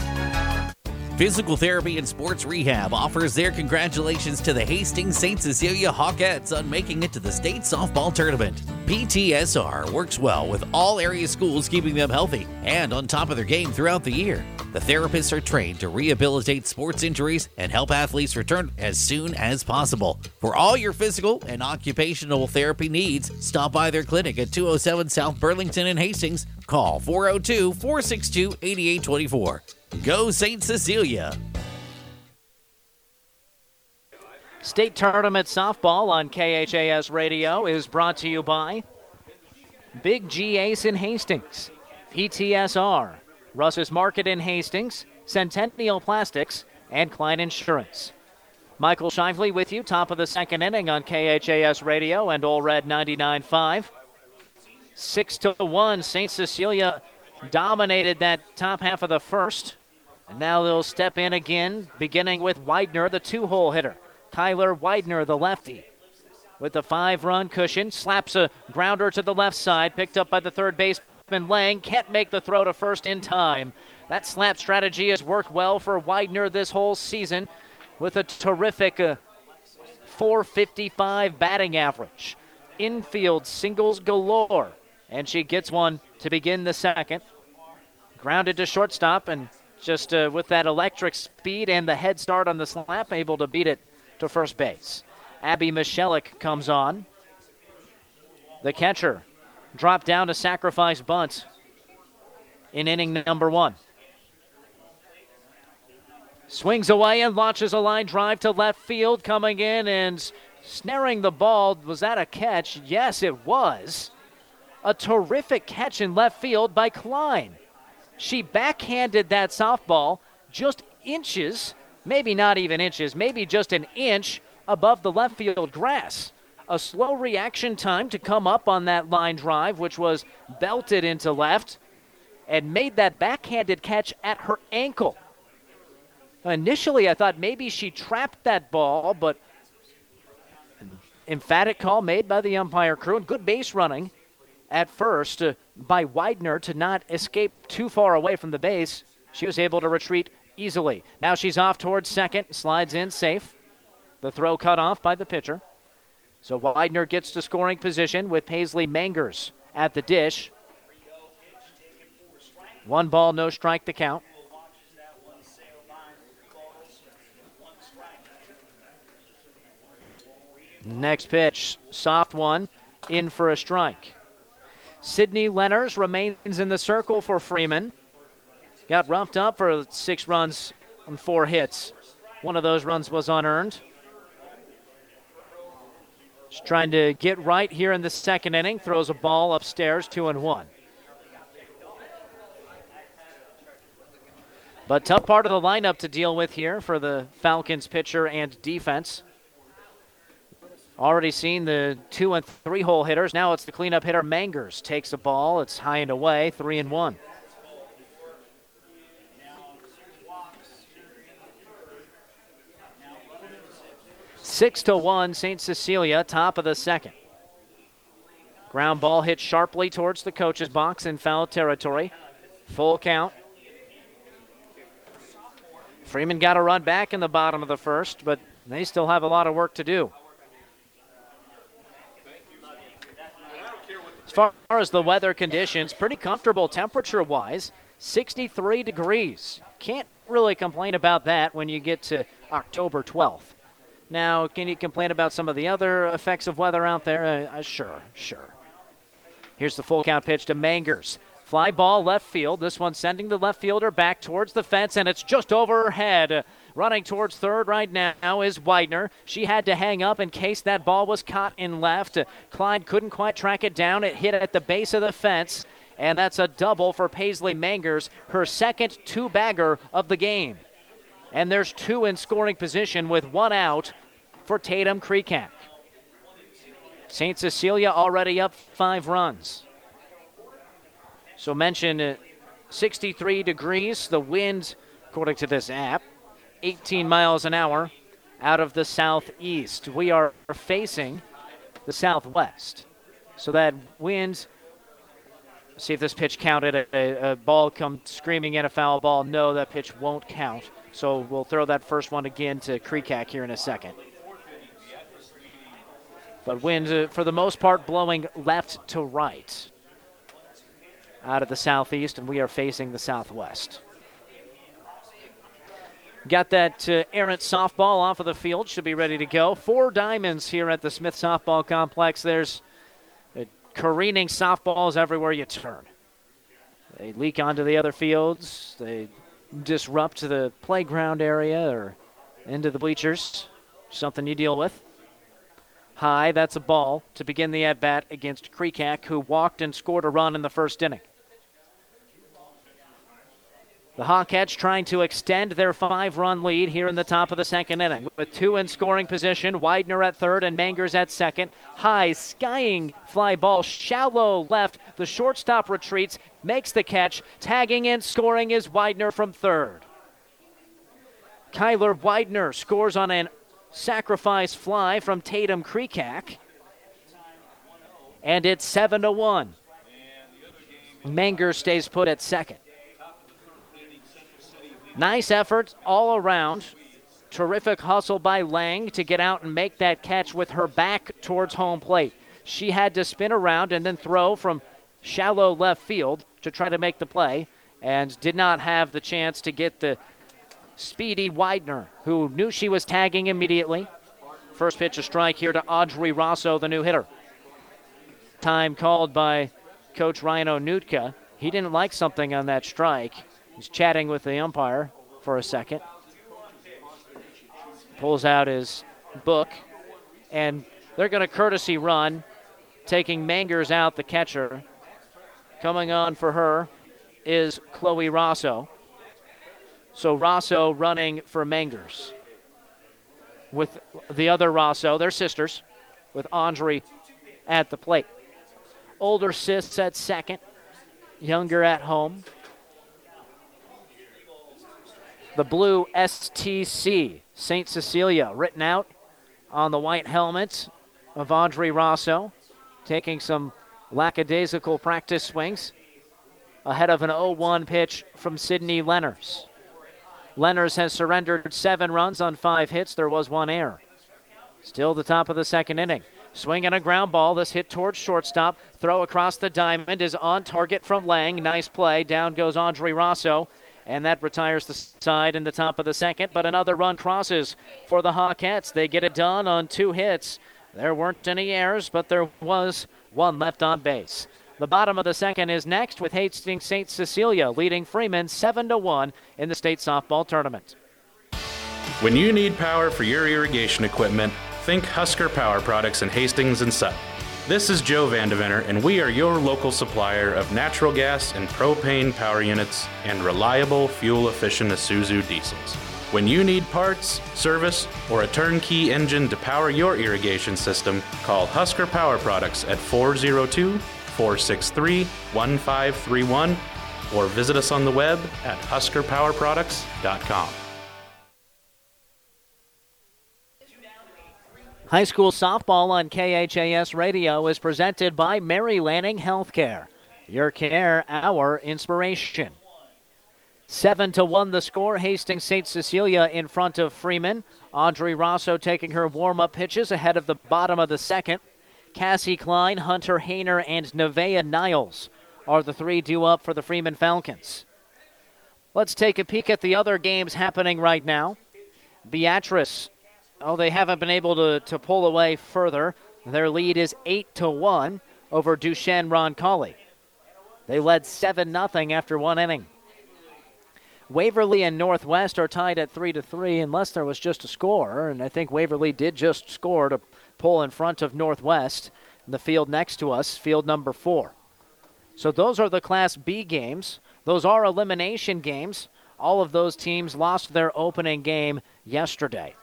Physical Therapy and Sports Rehab offers their congratulations to the Hastings St. Cecilia Hawkettes on making it to the state softball tournament. PTSR works well with all area schools, keeping them healthy and on top of their game throughout the year. The therapists are trained to rehabilitate sports injuries and help athletes return as soon as possible. For all your physical and occupational therapy needs, stop by their clinic at 207 South Burlington in Hastings. Call 402 462 8824. Go St. Cecilia. State Tournament Softball on KHAS Radio is brought to you by Big G Ace in Hastings, PTSR, Russ's Market in Hastings, Centennial Plastics, and Klein Insurance. Michael Shively with you, top of the second inning on KHAS Radio and Ole Red 99.5. Six to one, St. Cecilia dominated that top half of the first. And now they'll step in again, beginning with Widener, the two hole hitter. Tyler Widener, the lefty. With the five run cushion, slaps a grounder to the left side, picked up by the third baseman Lang. Can't make the throw to first in time. That slap strategy has worked well for Widener this whole season with a terrific uh, 455 batting average. Infield singles galore. And she gets one to begin the second. Grounded to shortstop and just uh, with that electric speed and the head start on the slap, able to beat it to first base. Abby Michelik comes on. The catcher dropped down to sacrifice bunt in inning number one. Swings away and launches a line drive to left field, coming in and snaring the ball. Was that a catch? Yes, it was. A terrific catch in left field by Klein. She backhanded that softball just inches, maybe not even inches, maybe just an inch above the left field grass. A slow reaction time to come up on that line drive, which was belted into left, and made that backhanded catch at her ankle. Initially, I thought maybe she trapped that ball, but emphatic call made by the umpire crew and good base running at first uh, by Widener to not escape too far away from the base. She was able to retreat easily. Now she's off towards second, slides in safe. The throw cut off by the pitcher. So Widener gets to scoring position with Paisley Mangers at the dish. One ball, no strike to count. Next pitch, soft one, in for a strike. Sydney Lenners remains in the circle for Freeman. Got roughed up for six runs and four hits. One of those runs was unearned. Just trying to get right here in the second inning. Throws a ball upstairs, two and one. But tough part of the lineup to deal with here for the Falcons pitcher and defense. Already seen the two and three hole hitters. Now it's the cleanup hitter Mangers takes the ball. It's high and away, three and one. Six to one, St. Cecilia, top of the second. Ground ball hit sharply towards the coach's box in foul territory. Full count. Freeman got a run back in the bottom of the first, but they still have a lot of work to do. Far as the weather conditions, pretty comfortable temperature wise. 63 degrees. Can't really complain about that when you get to October 12th. Now, can you complain about some of the other effects of weather out there? Uh, uh, sure, sure. Here's the full count pitch to Mangers. Fly ball left field. This one sending the left fielder back towards the fence, and it's just over her head. Running towards third right now is Widener. She had to hang up in case that ball was caught in left. Klein couldn't quite track it down. It hit at the base of the fence, and that's a double for Paisley Mangers, her second two bagger of the game. And there's two in scoring position with one out for Tatum Creekak. St. Cecilia already up five runs. So mention uh, 63 degrees. The wind, according to this app, 18 miles an hour out of the southeast. We are facing the southwest. So that wind, see if this pitch counted. A, a, a, ball come screaming in a foul ball. No, that pitch won't count. So we'll throw that first one again to Creekak here in a second. But wind, uh, for the most part, blowing left to right out of the southeast, and we are facing the southwest. Got that uh, errant softball off of the field. Should be ready to go. Four diamonds here at the Smith Softball Complex. There's uh, careening softballs everywhere you turn. They leak onto the other fields. They disrupt the playground area or into the bleachers. Something you deal with. High, that's a ball to begin the at bat against Creekak, who walked and scored a run in the first inning. The Hawkettes trying to extend their five run lead here in the top of the second inning. With two in scoring position, Widener at third and Mangers at second. High, skying fly ball, shallow left. The shortstop retreats, makes the catch. Tagging in, scoring is Widener from third. Kyler Widener scores on an sacrifice fly from Tatum Creekak. And it's 7 to 1. Manger stays put at second. Nice effort all around. Terrific hustle by Lang to get out and make that catch with her back towards home plate. She had to spin around and then throw from shallow left field to try to make the play and did not have the chance to get the speedy Widener, who knew she was tagging immediately. First pitch a strike here to Audrey Rosso, the new hitter. Time called by Coach Ryan Onutka. He didn't like something on that strike He's chatting with the umpire for a second. Pulls out his book, and they're going to courtesy run, taking Mangers out, the catcher. Coming on for her is Chloe Rosso. So Rosso running for Mangers. With the other Rosso, they're sisters, with Audrey at the plate. Older sis at second, younger at home. The blue STC, St. Cecilia, written out on the white helmet of Audrey Rosso, taking some lackadaisical practice swings ahead of an 0 1 pitch from Sydney Lenners. Lenners has surrendered seven runs on five hits. There was one error. Still the top of the second inning. Swing and a ground ball. This hit towards shortstop. Throw across the diamond is on target from Lang. Nice play. Down goes Audrey Rosso and that retires the side in the top of the second. But another run crosses for the Hawkettes. They get it done on two hits. There weren't any errors, but there was one left on base. The bottom of the second is next with Hastings St. Cecilia leading Freeman 7 to 1 in the state softball tournament. When you need power for your irrigation equipment, think Husker Power Products in Hastings and Sutton. This is Joe Vandeventer, and we are your local supplier of natural gas and propane power units and reliable, fuel efficient Isuzu diesels. When you need parts, service, or a turnkey engine to power your irrigation system, call Husker Power Products at 402 463 1531 or visit us on the web at huskerpowerproducts.com. High school softball on KHAS radio is presented by Mary Lanning Healthcare. Your care, our inspiration. Seven to one the score. Hastings St. Cecilia in front of Freeman. Audrey Rosso taking her warm-up pitches ahead of the bottom of the second. Cassie Klein, Hunter Hayner, and Nevaeh Niles are the three due up for the Freeman Falcons. Let's take a peek at the other games happening right now. Beatrice, oh, they haven't been able to, to pull away further. Their lead is 8 to 1 over Duchesne Roncalli. They led 7 0 after one inning. Waverly and Northwest are tied at 3 to 3 unless there was just a score, and I think Waverly did just score to pull in front of Northwest in the field next to us, field number 4. So those are the Class B games. Those are elimination games. All of those teams lost their opening game yesterday.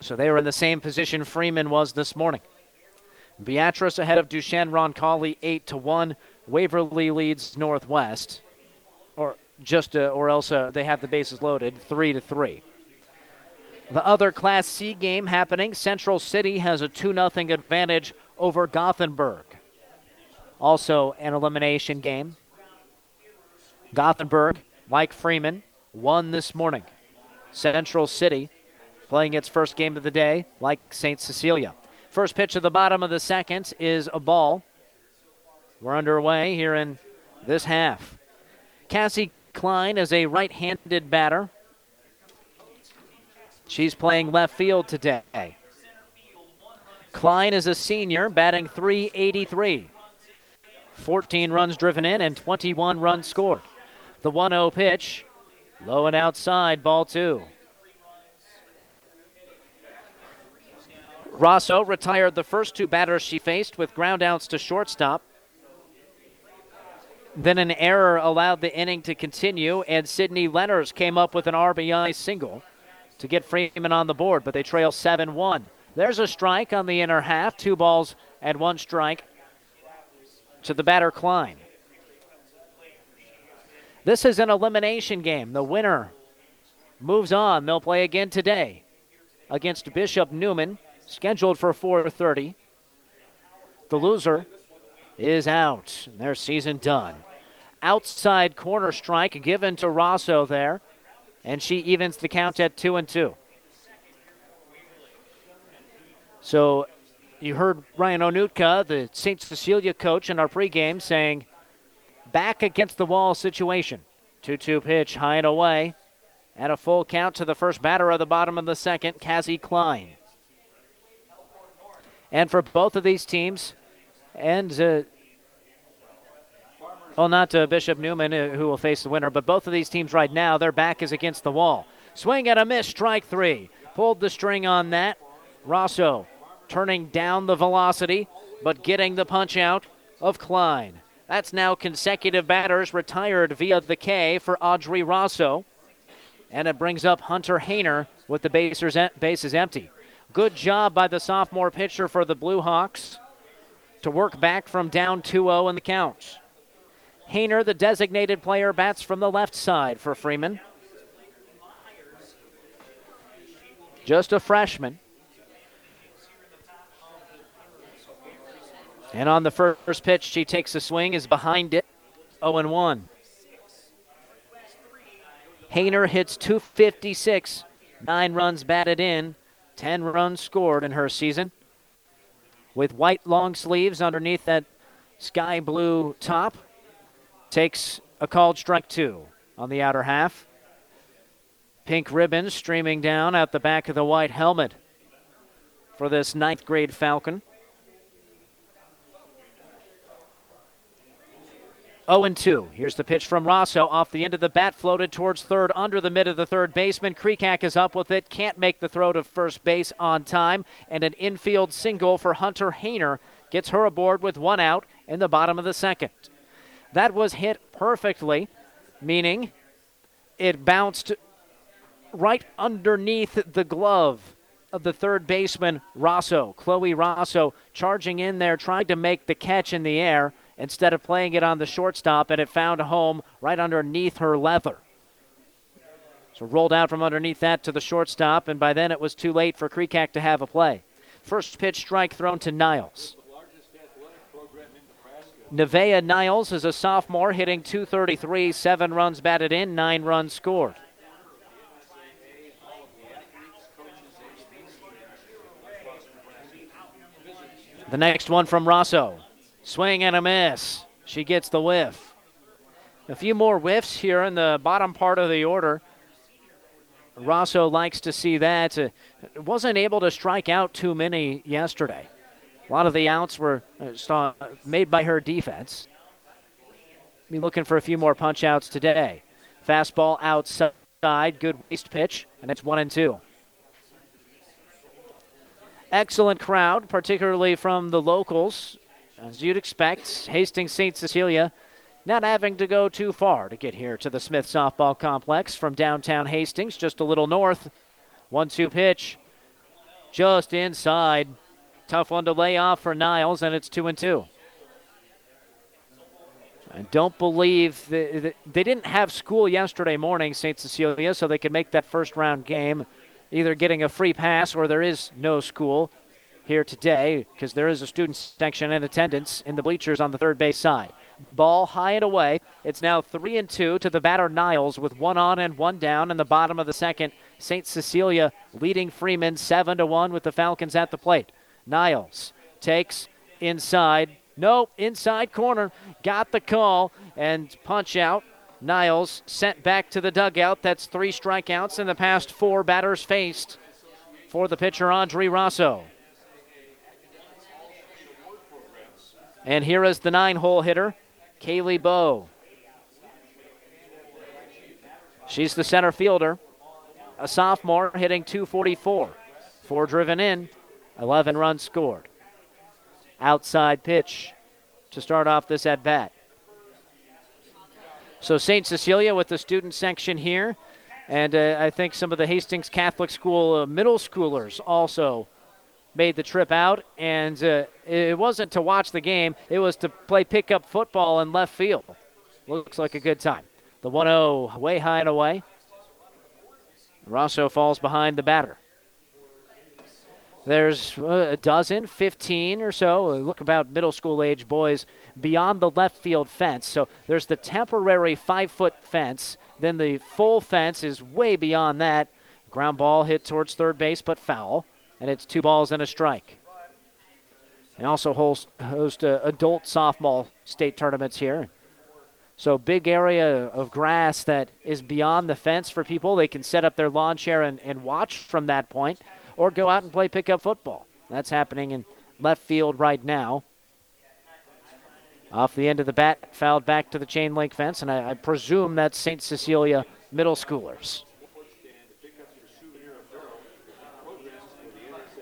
So they were in the same position Freeman was this morning. Beatrice ahead of Duchesne Roncalli 8 to 1. Waverly leads Northwest. Or just uh, or else uh, they have the bases loaded 3 to 3. The other Class C game happening, Central City has a 2 0 advantage over Gothenburg. Also an elimination game. Gothenburg, like Freeman, won this morning. Central City playing its first game of the day, like St. Cecilia. First pitch of the bottom of the second is a ball. We're underway here in this half. Cassie Klein is a right handed batter. She's playing left field today. Klein is a senior, batting 383. 14 runs driven in and 21 runs scored. The 1 0 pitch, low and outside, ball two. Rosso retired the first two batters she faced with groundouts to shortstop. Then an error allowed the inning to continue, and Sydney Lenners came up with an RBI single to get Freeman on the board, but they trail 7 1. There's a strike on the inner half, two balls and one strike to the batter Klein. This is an elimination game. The winner moves on. They'll play again today against Bishop Neumann, scheduled for 4:30. The loser is out. Their season done. Outside corner strike given to Rosso there, and she evens the count at two and two. So you heard Ryan Onutka, the St. Cecilia coach, in our pregame saying, back against the wall situation. 2 2 pitch, high and away. And a full count to the first batter of the bottom of the second, Cassie Klein. And for both of these teams, and uh, well, not uh, Bishop Neumann, uh, who will face the winner, but both of these teams right now, their back is against the wall. Swing and a miss, strike three. Pulled the string on that. Rosso turning down the velocity, but getting the punch out of Klein. That's now consecutive batters retired via the K for Audrey Rosso. And it brings up Hunter Hayner with the bases empty. Good job by the sophomore pitcher for the Blue Hawks to work back from down 2 0 in the count. Hayner, the designated player, bats from the left side for Freeman. Just a freshman. And on the first pitch, she takes a swing, is behind it, 0 1. Hayner hits 256, nine runs batted in, 10 runs scored in her season. With white long sleeves underneath that sky blue top, takes a called strike two on the outer half. Pink ribbons streaming down at the back of the white helmet for this ninth grade Falcon. 0 2. Here's the pitch from Rosso off the end of the bat, floated towards third under the mid of the third baseman. Kreekak is up with it, can't make the throw to first base on time, and an infield single for Hunter Hayner gets her aboard with one out in the bottom of the second. That was hit perfectly, meaning it bounced right underneath the glove of the third baseman, Rosso. Chloe Rosso charging in there, trying to make the catch in the air instead of playing it on the shortstop, and it found a home right underneath her leather. So rolled out from underneath that to the shortstop, and by then it was too late for Kreekak to have a play. First pitch strike thrown to Niles. Nevaeh Niles is a sophomore hitting 233, seven runs batted in, nine runs scored. The next one from Rosso. Swing and a miss. She gets the whiff. A few more whiffs here in the bottom part of the order. Rosso likes to see that. Uh, wasn't able to strike out too many yesterday. A lot of the outs were uh, made by her defense. Be looking for a few more punch outs today. Fastball outside, good waste pitch, and it's one and two. Excellent crowd, particularly from the locals. As you'd expect, Hastings St. Cecilia not having to go too far to get here to the Smith Softball Complex from downtown Hastings, just a little north. One two pitch, just inside. Tough one to lay off for Niles, and it's two and two. I don't believe they, they didn't have school yesterday morning, St. Cecilia, so they could make that first round game either getting a free pass or there is no school here today because there is a student section in attendance in the bleachers on the third base side. Ball high and away. It's now three and two to the batter Niles with one on and one down in the bottom of the second. St. Cecilia leading Freeman seven to one with the Falcons at the plate. Niles takes inside. Nope, inside corner. Got the call and punch out. Niles sent back to the dugout. That's three strikeouts in the past four batters faced for the pitcher Audrey Rosso. And here is the nine hole hitter, Kaylee Bow. She's the center fielder, a sophomore hitting 244. Four driven in, 11 runs scored. Outside pitch to start off this at bat. So St. Cecilia with the student section here. And uh, I think some of the Hastings Catholic School uh, middle schoolers also made the trip out. And uh, it wasn't to watch the game, it was to play pickup football in left field. Looks like a good time. The 1 0 way high and away. Rosso falls behind the batter. There's uh, a dozen, 15 or so, uh, look about middle school age boys beyond the left field fence. So there's the temporary five foot fence. Then the full fence is way beyond that. Ground ball hit towards third base, but foul. And it's two balls and a strike. They also host, host uh, adult softball state tournaments here. So big area of grass that is beyond the fence for people. They can set up their lawn chair and, and watch from that point or go out and play pickup football. That's happening in left field right now. Off the end of the bat, fouled back to the chain link fence, and I, I presume that's St. Cecilia middle schoolers.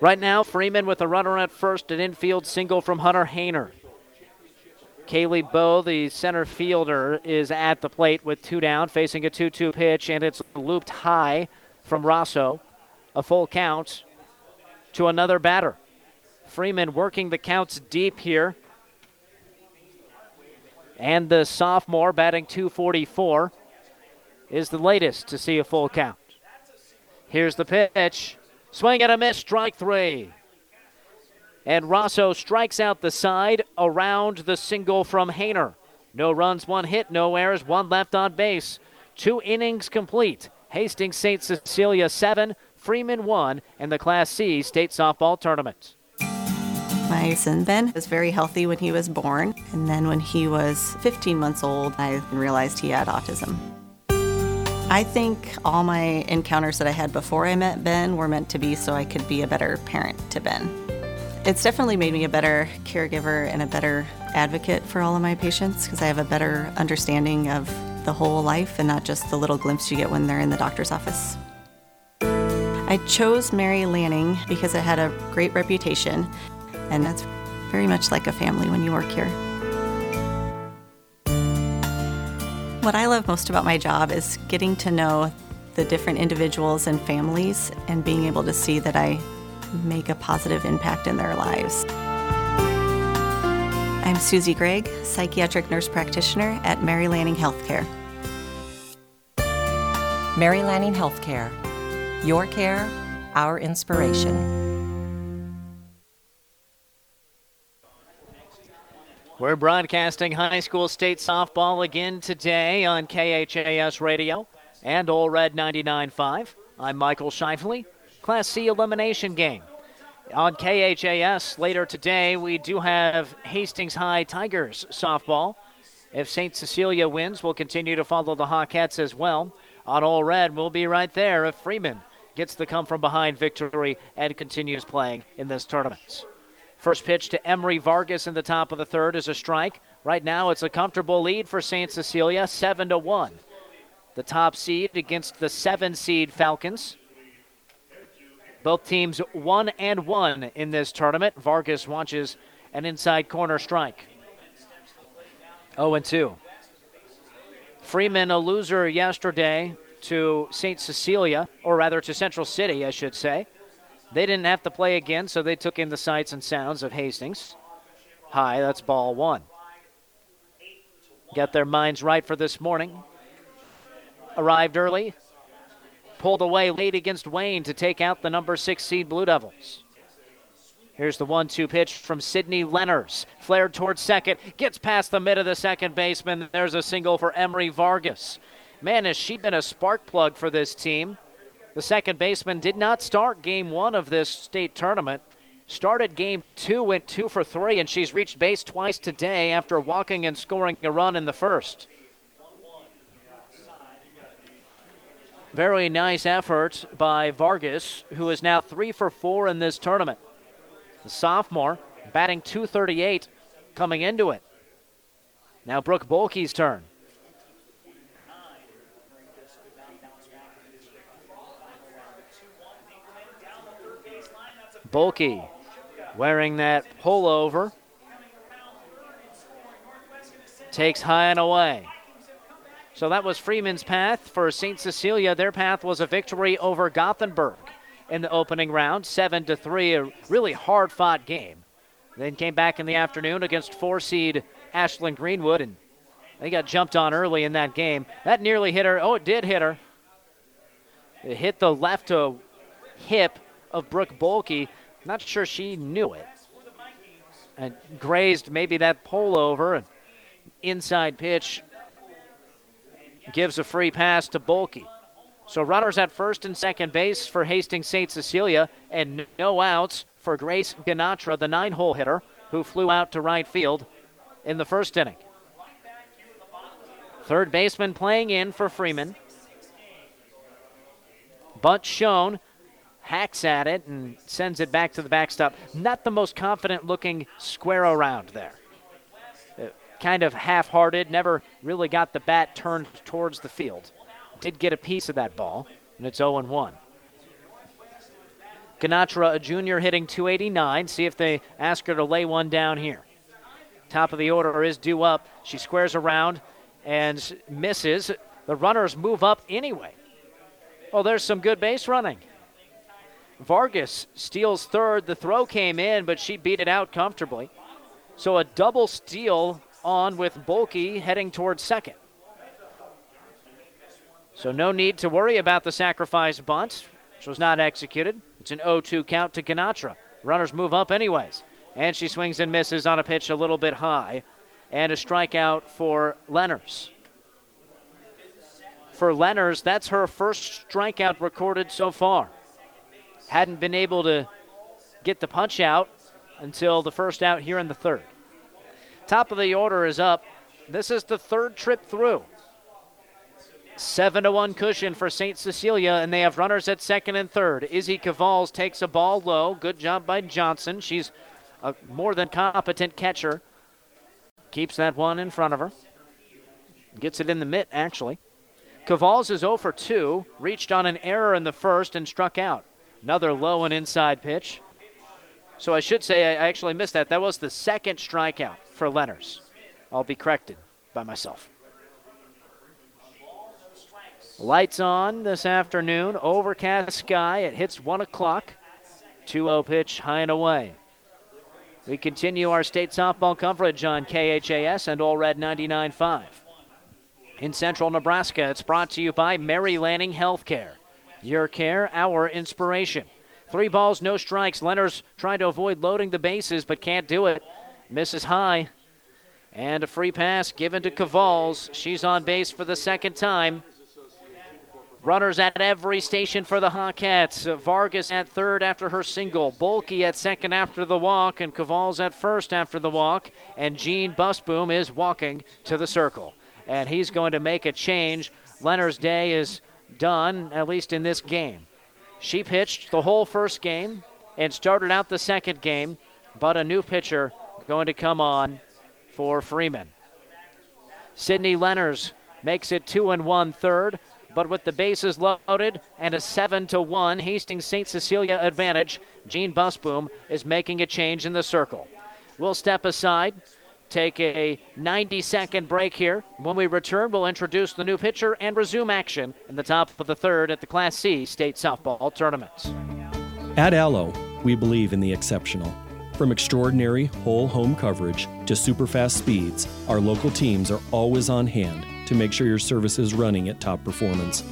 Right now, Freeman with a runner at first, an infield single from Hunter Hayner. Kaylee Bow, the center fielder, is at the plate with two down, facing a 2 2 pitch, and it's looped high from Rosso a full count to another batter. Freeman working the counts deep here. And the sophomore batting 244 is the latest to see a full count. Here's the pitch. Swing and a miss, strike three. And Rosso strikes out the side around the single from Hayner. No runs, one hit, no errors, one left on base. Two innings complete. Hastings St. Cecilia seven, Freeman 1, in the Class C state softball tournament. My son Ben was very healthy when he was born, and then when he was 15 months old, I realized he had autism. I think all my encounters that I had before I met Ben were meant to be so I could be a better parent to Ben. It's definitely made me a better caregiver and a better advocate for all of my patients because I have a better understanding of the whole life and not just the little glimpse you get when they're in the doctor's office. I chose Mary Lanning because it had a great reputation, and that's very much like a family when you work here. What I love most about my job is getting to know the different individuals and families and being able to see that I make a positive impact in their lives. I'm Susie Gregg, psychiatric nurse practitioner at Mary Lanning Healthcare. Mary Lanning Healthcare your care, our inspiration. We're broadcasting high school state softball again today on KHAS Radio and Ole Red 99.5. I'm Michael Shively. Class C elimination game. On KHAS later today, we do have Hastings High Tigers softball. If St. Cecilia wins, we'll continue to follow the Hawkettes as well. On Ole Red, we'll be right there if Freeman gets the come from behind victory and continues playing in this tournament. First pitch to Emery Vargas in the top of the third is a strike. Right now, it's a comfortable lead for St. Cecilia, 7 to 1. The top seed against the 7 seed Falcons. Both teams 1 and 1 in this tournament. Vargas watches an inside corner strike. 0 and 2. Freeman, a loser yesterday to St. Cecilia, or rather to Central City, I should say. They didn't have to play again, so they took in the sights and sounds of Hastings. High, that's ball one. Got their minds right for this morning. Arrived early, pulled away late against Wayne to take out the number six seed Blue Devils. Here's the one two pitch from Sydney Lenners. Flared towards second, gets past the mid of the second baseman. There's a single for Emery Vargas. Man, has she been a spark plug for this team? The second baseman did not start game one of this state tournament. Started game two, went two for three, and she's reached base twice today after walking and scoring a run in the first. Very nice effort by Vargas, who is now three for four in this tournament. The sophomore batting 238 coming into it. Now Brooke Bolke's turn. Bolke wearing that pullover. Takes high and away. So that was Freeman's path for St. Cecilia. Their path was a victory over Gothenburg in the opening round, 7 to 3, a really hard fought game. Then came back in the afternoon against four seed Ashland Greenwood, and they got jumped on early in that game. That nearly hit her. Oh, it did hit her. It hit the left hip of Brooke Bolke. Not sure she knew it. And grazed maybe that pole over. An inside pitch gives a free pass to Bolke. So runners at first and second base for Hastings St. Cecilia, and no outs for Grace Ganatra, the nine hole hitter, who flew out to right field in the first inning. Third baseman playing in for Freeman. Bunt shown hacks at it and sends it back to the backstop. Not the most confident looking square around there. Uh, kind of half hearted, never really got the bat turned towards the field. Did get a piece of that ball, and it's 0 1. Ganatra, a junior, hitting 289. See if they ask her to lay one down here. Top of the order is due up. She squares around and misses. The runners move up anyway. Oh, there's some good base running. Vargas steals third. The throw came in, but she beat it out comfortably. So a double steal on with Bolke heading towards second. So no need to worry about the sacrifice bunt, which was not executed. It's an 0-2 count to Ganatra. Runners move up anyways. And she swings and misses on a pitch a little bit high. And a strikeout for Lenners. For Lenners, that's her first strikeout recorded so far hadn't been able to get the punch out until the first out here in the third. Top of the order is up. This is the third trip through. Seven to one cushion for St. Cecilia, and they have runners at second and third. Izzy Cavals takes a ball low. Good job by Johnson. She's a more than competent catcher. Keeps that one in front of her. Gets it in the mitt, actually. Cavals is 0 for 2. Reached on an error in the first and struck out. Another low and inside pitch. So I should say I actually missed that. That was the second strikeout for Lenners. I'll be corrected by myself. Lights on this afternoon. Overcast sky. It hits 1 o'clock. 2 0 pitch high and away. We continue our state softball coverage on KHAS and Ole Red 99.5. In central Nebraska, it's brought to you by Mary Lanning Healthcare. Your care, our inspiration. Three balls, no strikes. Lenners trying to avoid loading the bases, but can't do it. Misses high. And a free pass given to Cavals. She's on base for the second time. Runners at every station for the Hawkettes. Vargas at third after her single. Bolke at second after the walk. And Cavals at first after the walk. And Gene Busboom is walking to the circle. And he's going to make a change. Lenners' day is done, at least in this game. She pitched the whole first game and started out the second game, but a new pitcher going to come on for Freeman. Sydney Lenners makes it two and one third. But with the bases loaded and a 7 to 1 Hastings St. Cecilia advantage, Gene Busboom is making a change in the circle. We'll step aside, take a 90 second break here. When we return, we'll introduce the new pitcher and resume action in the top of the third at the Class C state softball tournament. At Allo, we believe in the exceptional. From extraordinary whole home coverage to super fast speeds, our local teams are always on hand to make sure your service is running at top performance.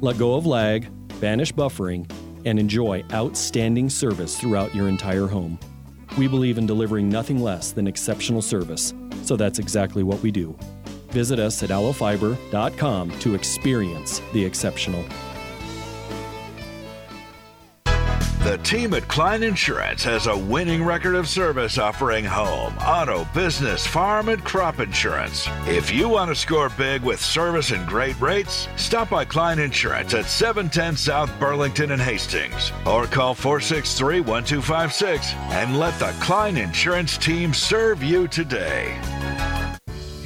Let go of lag, banish buffering, and enjoy outstanding service throughout your entire home. We believe in delivering nothing less than exceptional service, so that's exactly what we do. Visit us at allofiber.com to experience the exceptional. The team at Klein Insurance has a winning record of service offering home, auto, business, farm, and crop insurance. If you want to score big with service and great rates, stop by Klein Insurance at 710 South Burlington and Hastings or call 463 1256 and let the Klein Insurance team serve you today.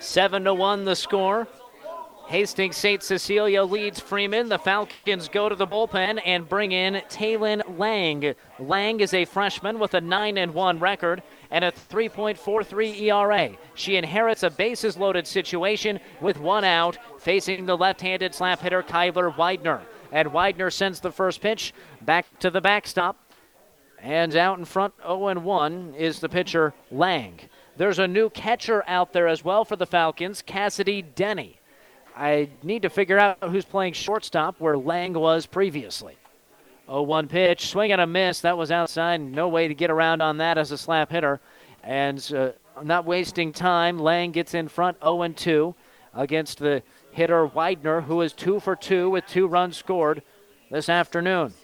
7 to 1 the score. Hastings St. Cecilia leads Freeman. The Falcons go to the bullpen and bring in Taylin Lang. Lang is a freshman with a 9 and 1 record and a 3.43 ERA. She inherits a bases loaded situation with one out, facing the left handed slap hitter Kyler Widener. And Widener sends the first pitch back to the backstop. And out in front, 0 1 is the pitcher Lang. There's a new catcher out there as well for the Falcons, Cassidy Denny. I need to figure out who's playing shortstop where Lang was previously. 0 1 pitch, swing and a miss. That was outside. No way to get around on that as a slap hitter. And uh, not wasting time, Lang gets in front 0 2 against the hitter Widener, who is 2 for 2 with two runs scored this afternoon.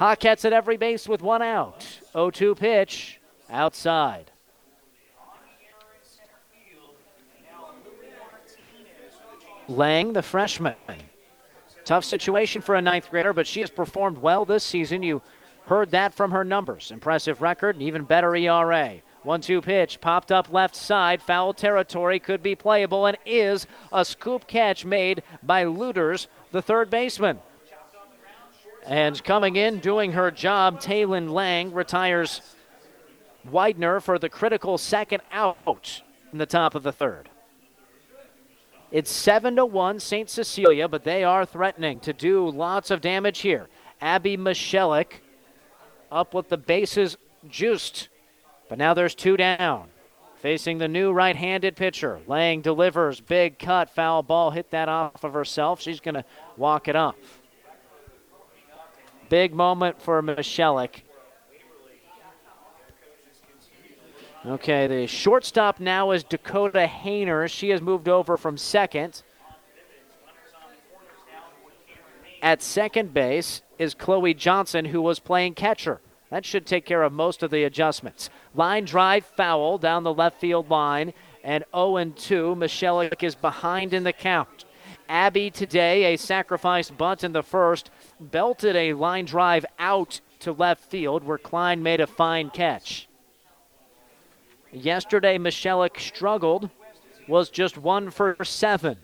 Hawkettes at every base with one out. 0 2 pitch outside. Lang, the freshman. Tough situation for a ninth grader, but she has performed well this season. You heard that from her numbers. Impressive record and even better ERA. 1 2 pitch, popped up left side, foul territory, could be playable, and is a scoop catch made by Luders, the third baseman. And coming in, doing her job, Taylin Lang retires Widener for the critical second out in the top of the third. It's 7 to 1 St. Cecilia, but they are threatening to do lots of damage here. Abby Michelik up with the bases juiced. But now there's two down. Facing the new right handed pitcher. Lang delivers. Big cut. Foul ball. Hit that off of herself. She's going to walk it off. Big moment for Michelik. Okay, the shortstop now is Dakota Hayner. She has moved over from second. At second base is Chloe Johnson, who was playing catcher. That should take care of most of the adjustments. Line drive foul down the left field line, and 0 2. Michelik is behind in the count. Abby today, a sacrifice bunt in the first, belted a line drive out to left field where Klein made a fine catch. Yesterday, Michelik struggled, was just one for seven.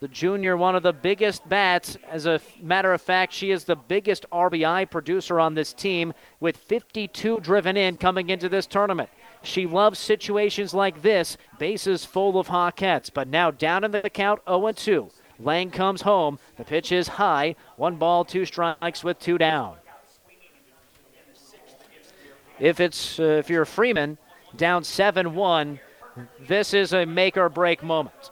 The junior, one of the biggest bats. As a matter of fact, she is the biggest RBI producer on this team with 52 driven in coming into this tournament. She loves situations like this, bases full of Hawkettes, but now down in the count 0 2. Lang comes home. The pitch is high. One ball, two strikes with two down. If it's uh, if you're Freeman down 7-1, this is a make or break moment.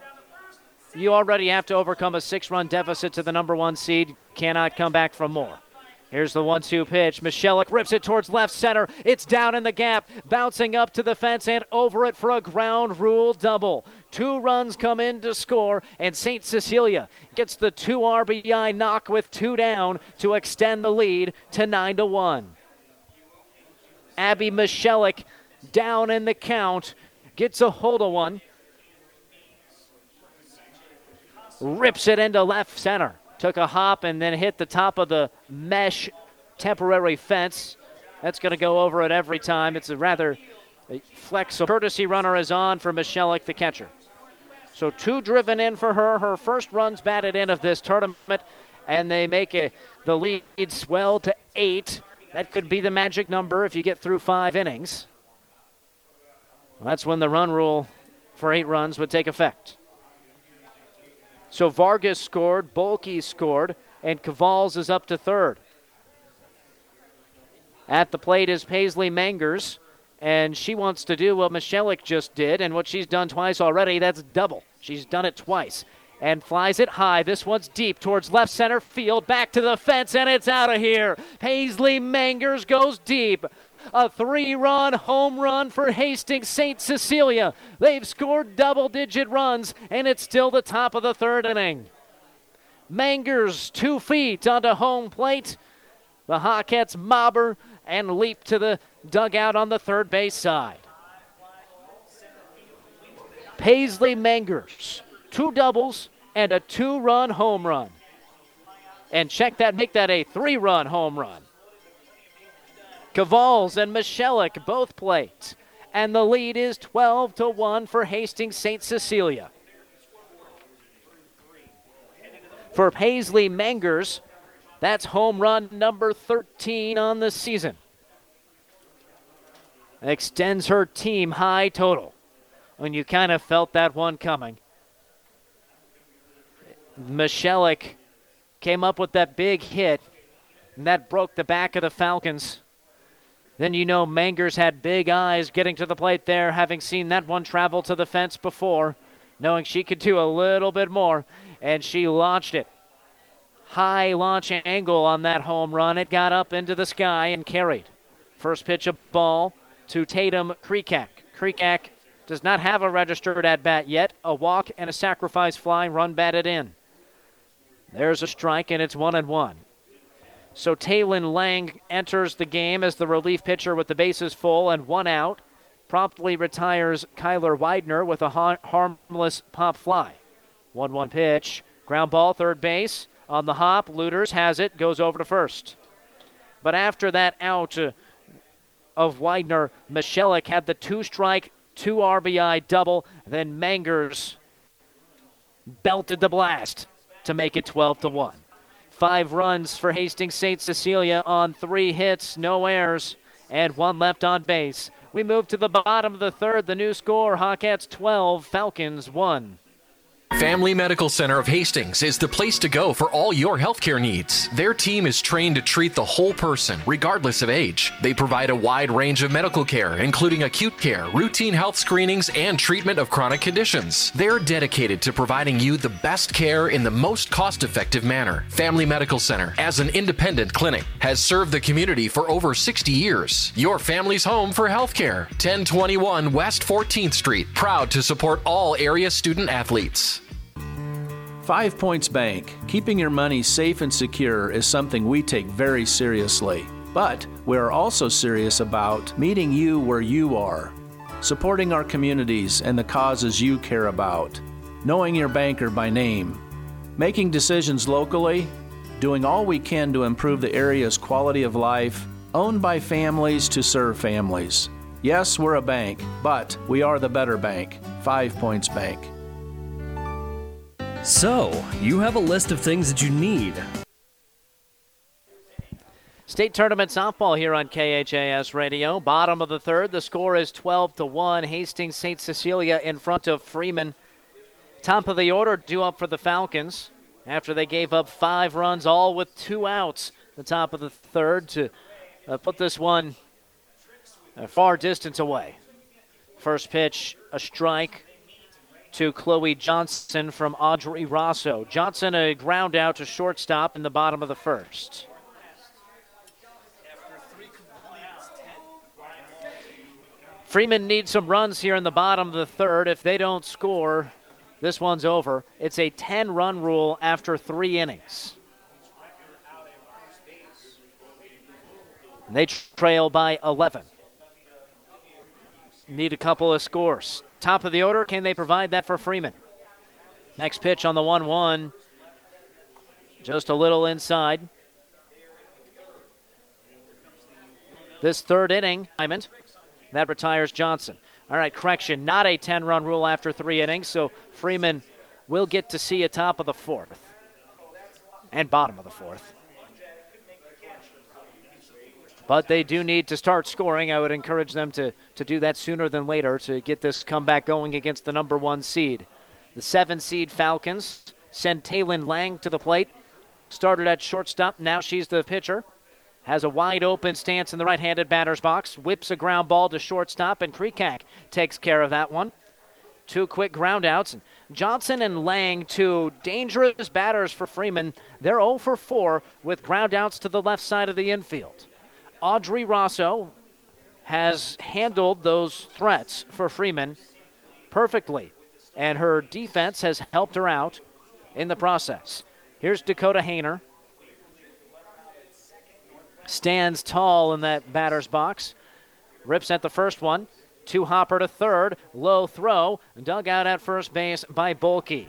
You already have to overcome a six-run deficit to the number one seed. Cannot come back from more. Here's the one two pitch. Michelik rips it towards left center. It's down in the gap, bouncing up to the fence and over it for a ground rule double. Two runs come in to score, and St. Cecilia gets the two RBI knock with two down to extend the lead to 9 to 1. Abby Michelik down in the count, gets a hold of one, rips it into left center took a hop and then hit the top of the mesh temporary fence. That's going to go over it every time. It's a rather flexible. Courtesy runner is on for Michelik, the catcher. So two driven in for her. Her first runs batted in of this tournament, and they make a, the lead swell to eight. That could be the magic number if you get through five innings. That's when the run rule for eight runs would take effect. So Vargas scored, Bolke scored, and Cavals is up to third. At the plate is Paisley Mangers, and she wants to do what Michelik just did, and what she's done twice already, that's double. She's done it twice. And flies it high. This one's deep towards left center field, back to the fence, and it's out of here. Paisley Mangers goes deep. A three run home run for Hastings St. Cecilia. They've scored double digit runs, and it's still the top of the third inning. Mangers two feet onto home plate. The Hawkettes mobber and leap to the dugout on the third base side. Paisley Mangers, two doubles and a two run home run. And check that, make that a three run home run. Cavals and Michelik both played. And the lead is 12 to 1 for Hastings St. Cecilia. For Paisley Mangers, that's home run number 13 on the season. Extends her team high total. When you kind of felt that one coming. Michelik came up with that big hit, and that broke the back of the Falcons. Then you know Mangers had big eyes getting to the plate there, having seen that one travel to the fence before, knowing she could do a little bit more, and she launched it. High launch angle on that home run. It got up into the sky and carried. First pitch of ball to Tatum Kreekak. Kreekak does not have a registered at bat yet. A walk and a sacrifice fly run batted in. There's a strike, and it's one and one. So Taylin Lang enters the game as the relief pitcher with the bases full and one out. Promptly retires Kyler Widener with a ha- harmless pop fly. 1 1 pitch. Ground ball, third base. On the hop, Luders has it, goes over to first. But after that out uh, of Widener, Michelik had the two strike, two RBI double. Then Mangers belted the blast to make it 12 to 1. Five runs for Hastings St. Cecilia on three hits, no errors, and one left on base. We move to the bottom of the third. The new score Hawkettes 12, Falcons 1. Family Medical Center of Hastings is the place to go for all your healthcare needs. Their team is trained to treat the whole person, regardless of age. They provide a wide range of medical care, including acute care, routine health screenings, and treatment of chronic conditions. They're dedicated to providing you the best care in the most cost effective manner. Family Medical Center, as an independent clinic, has served the community for over 60 years. Your family's home for healthcare. 1021 West 14th Street, proud to support all area student athletes. Five Points Bank, keeping your money safe and secure is something we take very seriously. But we are also serious about meeting you where you are, supporting our communities and the causes you care about, knowing your banker by name, making decisions locally, doing all we can to improve the area's quality of life, owned by families to serve families. Yes, we're a bank, but we are the better bank, Five Points Bank. So, you have a list of things that you need. State tournament softball here on KHAS Radio. Bottom of the third, the score is 12 to 1. Hastings St. Cecilia in front of Freeman. Top of the order, due up for the Falcons. after they gave up five runs, all with two outs. The top of the third to uh, put this one a far distance away. First pitch, a strike to Chloe Johnson from Audrey Rosso. Johnson a ground out to shortstop in the bottom of the first. Freeman needs some runs here in the bottom of the third. If they don't score, this one's over. It's a 10 run rule after three innings. They trail by 11. Need a couple of scores. Top of the order, can they provide that for Freeman? Next pitch on the 1 1. Just a little inside. This third inning, Diamond, that retires Johnson. All right, correction, not a 10 run rule after three innings, so Freeman will get to see a top of the fourth and bottom of the fourth. But they do need to start scoring. I would encourage them to, to do that sooner than later to get this comeback going against the number one seed. The seven seed Falcons send Taylin Lang to the plate. Started at shortstop. Now she's the pitcher. Has a wide open stance in the right handed batter's box. Whips a ground ball to shortstop, and Krekak takes care of that one. Two quick groundouts. Johnson and Lang, two dangerous batters for Freeman. They're 0 for 4 with groundouts to the left side of the infield. Audrey Rosso has handled those threats for Freeman perfectly, and her defense has helped her out in the process. Here's Dakota Hayner. Stands tall in that batter's box. Rips at the first one. Two hopper to third. Low throw. Dug out at first base by Bolke.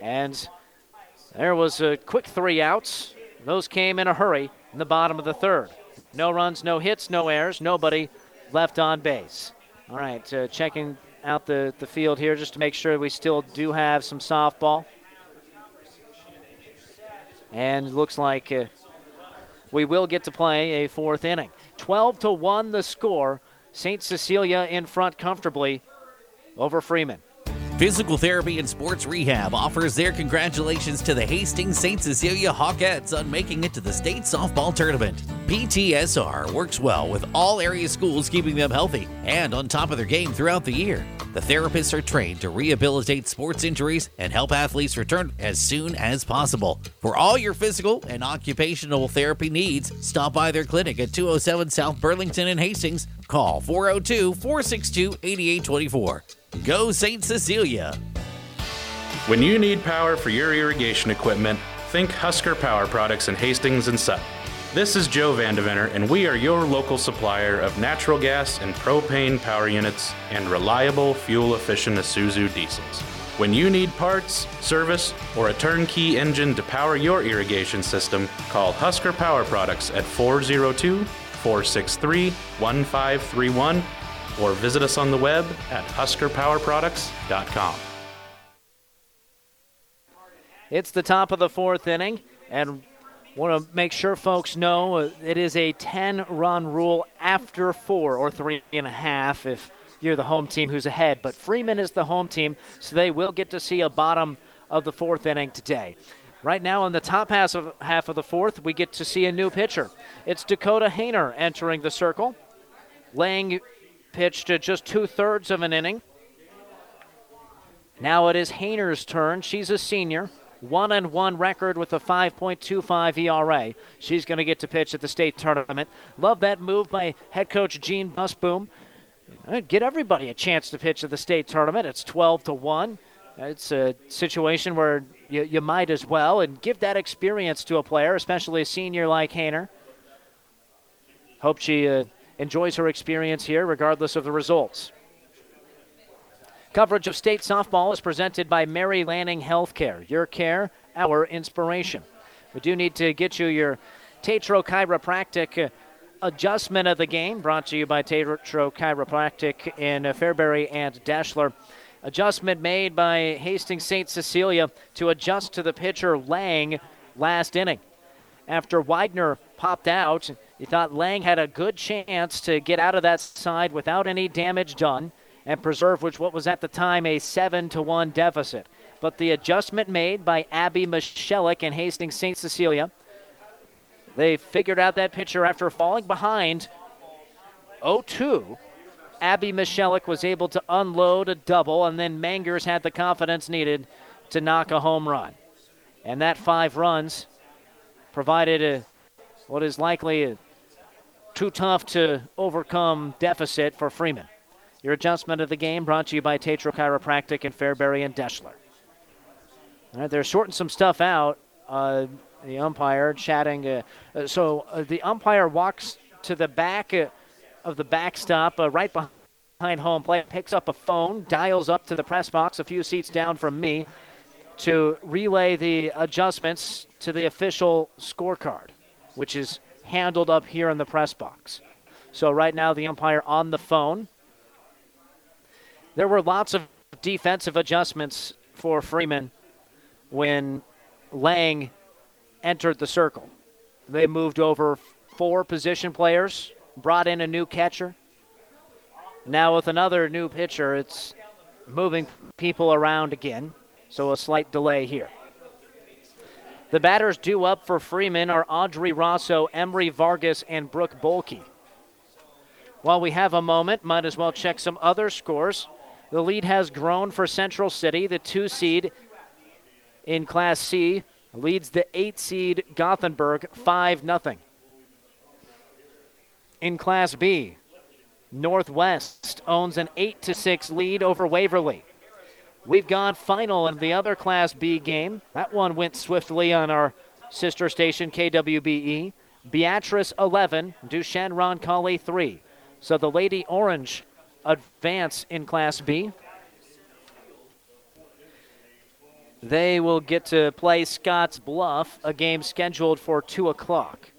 And there was a quick three outs. Those came in a hurry in the bottom of the third. No runs, no hits, no errors, nobody left on base. All right, uh, checking out the, the field here just to make sure we still do have some softball. And looks like uh, we will get to play a fourth inning. 12 to 1 the score. St. Cecilia in front comfortably over Freeman. Physical Therapy and Sports Rehab offers their congratulations to the Hastings St. Cecilia Hawkettes on making it to the state softball tournament. PTSR works well with all area schools, keeping them healthy and on top of their game throughout the year. The therapists are trained to rehabilitate sports injuries and help athletes return as soon as possible. For all your physical and occupational therapy needs, stop by their clinic at 207 South Burlington in Hastings. Call 402 462 8824. Go St. Cecilia. When you need power for your irrigation equipment, think Husker Power Products in Hastings and Sutton. This is Joe Vandeventer, and we are your local supplier of natural gas and propane power units and reliable, fuel efficient Isuzu diesels. When you need parts, service, or a turnkey engine to power your irrigation system, call Husker Power Products at 402 463 1531 or visit us on the web at huskerpowerproducts.com. It's the top of the fourth inning, and want to make sure folks know uh, it is a 10 run rule after four or three and a half if you're the home team who's ahead. But Freeman is the home team, so they will get to see a bottom of the fourth inning today. Right now, in the top half of, half of the fourth, we get to see a new pitcher. It's Dakota Hayner entering the circle. Lang pitched just two thirds of an inning. Now it is Hayner's turn. She's a senior. One and one record with a 5.25 ERA. She's going to get to pitch at the state tournament. Love that move by head coach Gene Busboom. Get everybody a chance to pitch at the state tournament. It's 12 to 1. It's a situation where you, you might as well and give that experience to a player, especially a senior like Hayner. Hope she uh, enjoys her experience here, regardless of the results. Coverage of state softball is presented by Mary Lanning Healthcare. Your care, our inspiration. We do need to get you your Tatro Chiropractic adjustment of the game, brought to you by Tatro Chiropractic in Fairbury and Deshler. Adjustment made by Hastings St. Cecilia to adjust to the pitcher Lang last inning. After Widener popped out, you thought Lang had a good chance to get out of that side without any damage done and preserve which what was at the time a 7 to 1 deficit. but the adjustment made by Abby Michelik and Hastings St. Cecilia. They figured out that pitcher after falling behind 0 2. Abby Michelik was able to unload a double, and then Mangers had the confidence needed to knock a home run. And that five runs provided a, what is likely a too tough to overcome deficit for Freeman. Your adjustment of the game brought to you by Tatro Chiropractic in Fairbury and Deshler. All right, they're sorting some stuff out. Uh, the umpire chatting. Uh, uh, so uh, the umpire walks to the back uh, of the backstop, uh, right behind home plate, picks up a phone, dials up to the press box a few seats down from me to relay the adjustments to the official scorecard, which is handled up here in the press box. So right now the umpire on the phone. There were lots of defensive adjustments for Freeman when Lang entered the circle. They moved over four position players, brought in a new catcher. Now, with another new pitcher, it's moving people around again, so a slight delay here. The batters due up for Freeman are Audrey Rosso, Emery Vargas, and Brooke Bolke. While we have a moment, might as well check some other scores. The lead has grown for Central City. The two seed in Class C leads the eight seed Gothenburg 5 0. In Class B, Northwest owns an 8 6 lead over Waverly. We've gone final in the other Class B game. That one went swiftly on our sister station, KWBE. Beatrice 11, Duchesne Roncalli 3. So the Lady Orange advance in Class B. They will get to play Scotts Bluff, a game scheduled for 2 o'clock.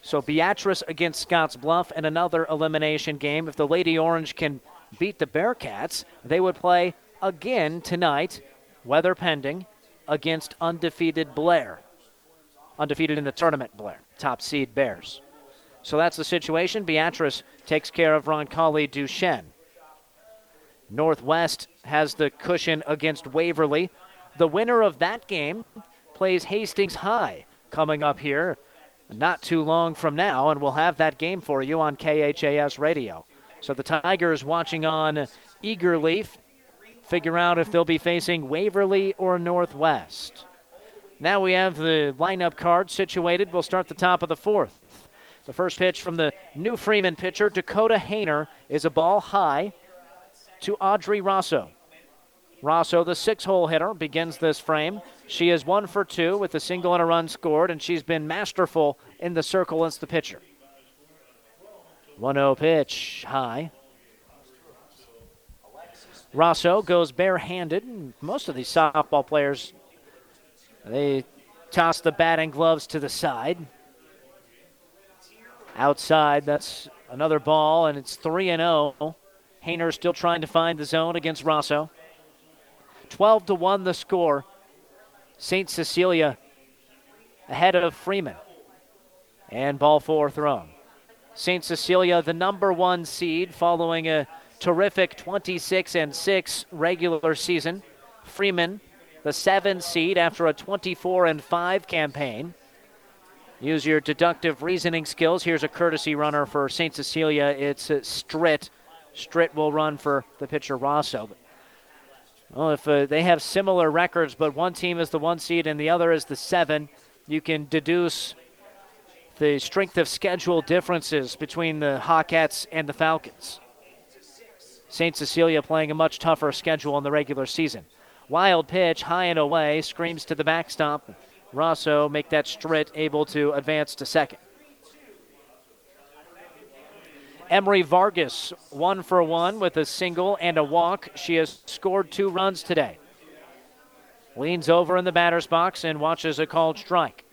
So Beatrice against Scotts Bluff and another elimination game. If the Lady Orange can beat the Bearcats, they would play again tonight, weather pending, against undefeated Blair. Undefeated in the tournament, Blair. Top seed Bears. So that's the situation. Beatrice takes care of Roncalli Duchesne. Northwest has the cushion against Waverly. The winner of that game plays Hastings High coming up here not too long from now, and we'll have that game for you on KHAS radio. So the Tigers watching on eagerly, figure out if they'll be facing Waverly or Northwest. Now we have the lineup card situated. We'll start the top of the fourth. The first pitch from the new Freeman pitcher, Dakota Hayner, is a ball high to Audrey Rosso. Rosso, the six hole hitter, begins this frame. She is one for two with a single and a run scored, and she's been masterful in the circle as the pitcher. 1 0 pitch, high. Rosso goes barehanded. Most of these softball players, they toss the batting gloves to the side. Outside, that's another ball, and it's 3 and 0. Hayner still trying to find the zone against Rosso. 12 to 1 the score. St. Cecilia ahead of Freeman. And ball four thrown. St. Cecilia, the number one seed, following a terrific 26 and 6 regular season. Freeman, the seven seed after a 24 and 5 campaign. Use your deductive reasoning skills. Here's a courtesy runner for St. Cecilia. It's uh, Stritt. Stritt will run for the pitcher Rosso. Well, if uh, they have similar records, but one team is the one seed and the other is the seven, you can deduce the strength of schedule differences between the Hawkettes and the Falcons. St. Cecilia playing a much tougher schedule in the regular season. Wild pitch, high and away, screams to the backstop. Rosso make that Stritt able to advance to second. Emery Vargas, one for one with a single and a walk. She has scored two runs today. Leans over in the batter's box and watches a called strike.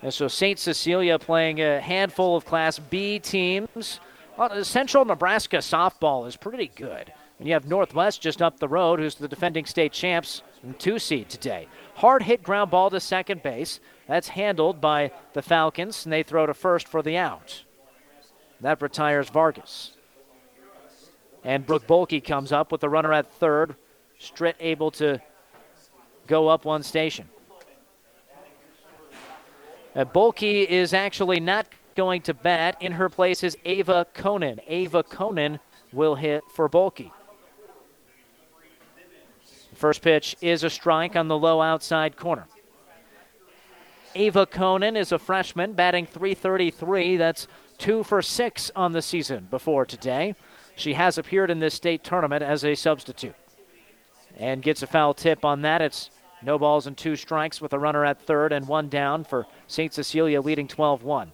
And so St. Cecilia playing a handful of Class B teams. Well, Central Nebraska softball is pretty good. And you have Northwest just up the road, who's the defending state champs and two seed today. Hard hit ground ball to second base. That's handled by the Falcons, and they throw to first for the out. That retires Vargas. And Brooke Bolke comes up with the runner at third. Stritt able to go up one station. Uh, Bolke is actually not going to bat. In her place is Ava Conan. Ava Conan will hit for Bolke. First pitch is a strike on the low outside corner. Ava Conan is a freshman, batting 333. That's two for six on the season before today. She has appeared in this state tournament as a substitute and gets a foul tip on that. It's no balls and two strikes with a runner at third and one down for St. Cecilia leading 12 1.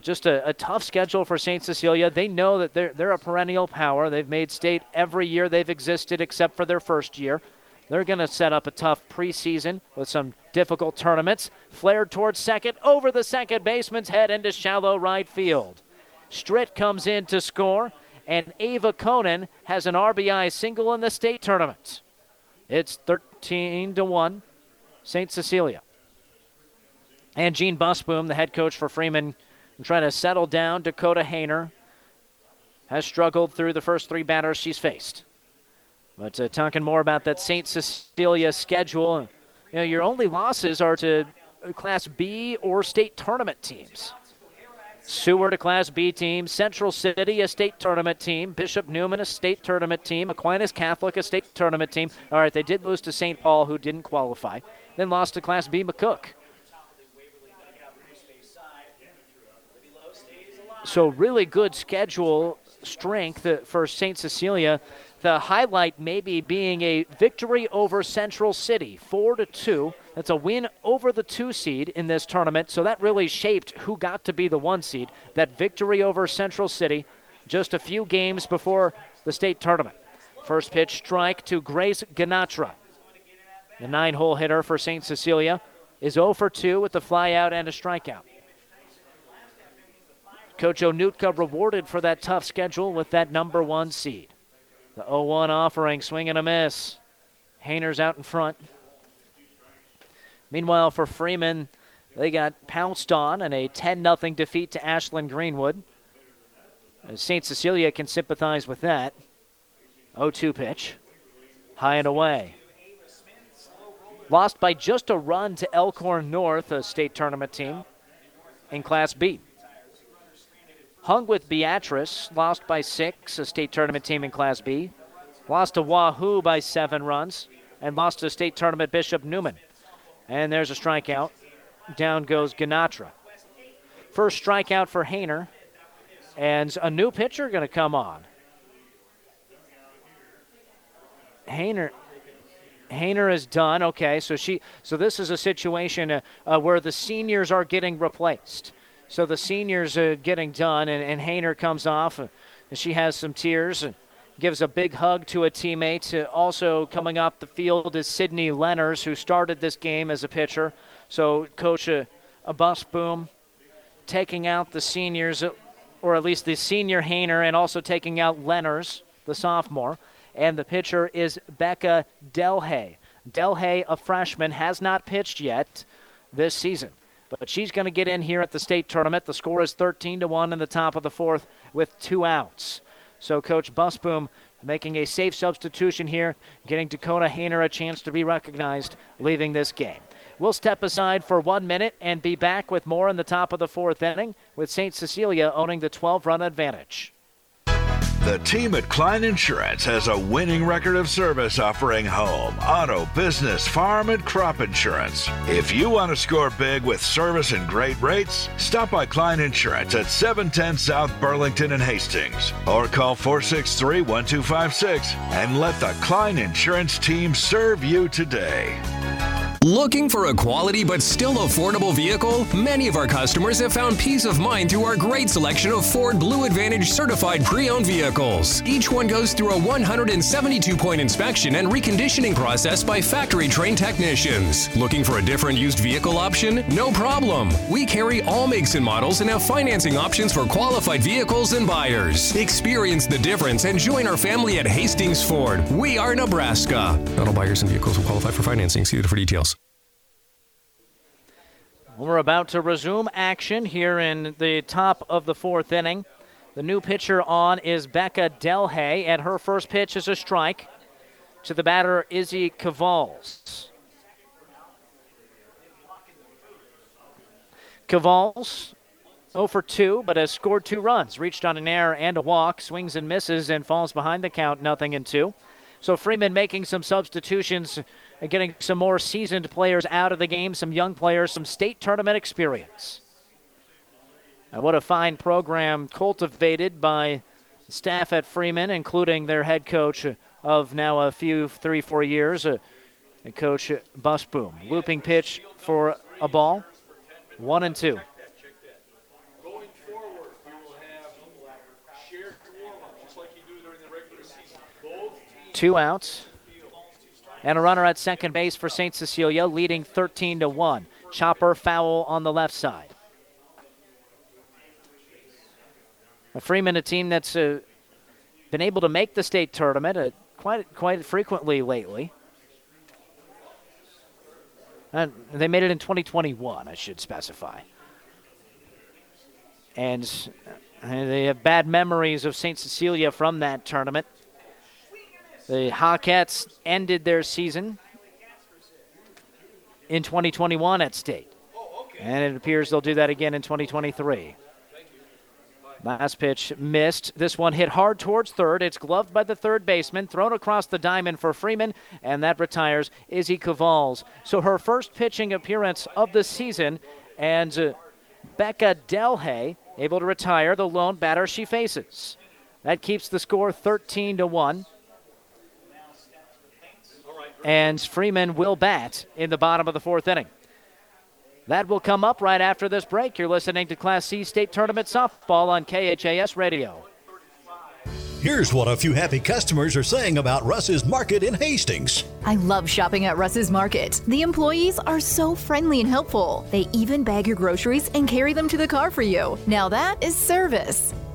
Just a, a, tough schedule for St. Cecilia. They know that they're, they're a perennial power. They've made state every year they've existed except for their first year. They're going to set up a tough preseason with some difficult tournaments. Flared towards second, over the second baseman's head into shallow right field. Stritt comes in to score, and Ava Conan has an RBI single in the state tournament. It's 13 to 1, St. Cecilia. And Gene Busboom, the head coach for Freeman, trying to settle down. Dakota Hayner has struggled through the first three batters she's faced. But uh, talking more about that St. Cecilia schedule, you know, your only losses are to Class B or state tournament teams. Seward, a Class B team. Central City, a state tournament team. Bishop Neumann, a state tournament team. Aquinas Catholic, a state tournament team. All right, they did lose to St. Paul, who didn't qualify. Then lost to Class B McCook. So, really good schedule strength for St. Cecilia. The highlight maybe being a victory over Central City, 4 to 2. That's a win over the two seed in this tournament. So that really shaped who got to be the one seed. That victory over Central City just a few games before the state tournament. First pitch strike to Grace Ganatra. The nine hole hitter for St. Cecilia is 0 for 2 with the flyout and a strikeout. Coach Onutka rewarded for that tough schedule with that number one seed. The 0 1 offering, swing and a miss. Hayner's out in front. Meanwhile, for Freeman, they got pounced on in a 10 0 defeat to Ashland Greenwood. St. Cecilia can sympathize with that. 0 2 pitch. High and away. Lost by just a run to Elkhorn North, a state tournament team in Class B. Hung with Beatrice, lost by six, a state tournament team in Class B. Lost to Wahoo by seven runs, and lost to state tournament Bishop Neumann. And there's a strikeout. Down goes Ganatra. First strikeout for Hayner, and a new pitcher going to come on. Hayner. Hayner is done. Okay, so she. So this is a situation uh, uh, where the seniors are getting replaced. So the seniors are getting done, and, and Hayner comes off, and she has some tears and gives a big hug to a teammate. Uh, also coming up the field is Sydney Lenners, who started this game as a pitcher. So coach uh, a, a Busboom taking out the seniors, or at least the senior Hayner, and also taking out Lenners, the sophomore. And the pitcher is Becca Delhay. Delhay, a freshman, has not pitched yet this season. But she's going to get in here at the state tournament. The score is 13 to 1 in the top of the fourth with two outs. So Coach Busboom making a safe substitution here, getting Dakota Hayner a chance to be recognized, leaving this game. We'll step aside for one minute and be back with more in the top of the fourth inning with St. Cecilia owning the 12 run advantage. The team at Klein Insurance has a winning record of service offering home, auto, business, farm, and crop insurance. If you want to score big with service and great rates, stop by Klein Insurance at 710 South Burlington and Hastings or call 463 1256 and let the Klein Insurance team serve you today. Looking for a quality but still affordable vehicle? Many of our customers have found peace of mind through our great selection of Ford Blue Advantage certified pre owned vehicles. Each one goes through a 172 point inspection and reconditioning process by factory trained technicians. Looking for a different used vehicle option? No problem. We carry all makes and models and have financing options for qualified vehicles and buyers. Experience the difference and join our family at Hastings Ford. We are Nebraska. Not all buyers and vehicles will qualify for financing. See for details. We're about to resume action here in the top of the fourth inning. The new pitcher on is Becca Delhay, and her first pitch is a strike. to the batter, Izzy Cavals. Cavals 0 for 2, but has scored two runs, reached on an error and a walk, swings and misses, and falls behind the count, nothing and two. So Freeman making some substitutions and getting some more seasoned players out of the game, some young players, some state tournament experience. And what a fine program cultivated by staff at Freeman, including their head coach of now a few, three, four years, uh, Coach Busboom. Looping pitch for a ball, one and two. Two outs. And a runner at second base for St. Cecilia, leading 13 to 1. Chopper foul on the left side. A Freeman, a team that's uh, been able to make the state tournament uh, quite quite frequently lately. And they made it in 2021, I should specify. And uh, they have bad memories of St. Cecilia from that tournament. The Hawkettes ended their season in 2021 at state. And it appears they'll do that again in 2023. Last pitch missed. This one hit hard towards third. It's gloved by the third baseman, thrown across the diamond for Freeman, and that retires Izzy Cavals. So her first pitching appearance of the season, and uh, Becca Delhay able to retire the lone batter she faces. That keeps the score 13 to 1. And Freeman will bat in the bottom of the fourth inning. That will come up right after this break. You're listening to Class C State Tournament Softball on KHAS Radio. Here's what a few happy customers are saying about Russ's Market in Hastings. I love shopping at Russ's Market. The employees are so friendly and helpful. They even bag your groceries and carry them to the car for you. Now that is service.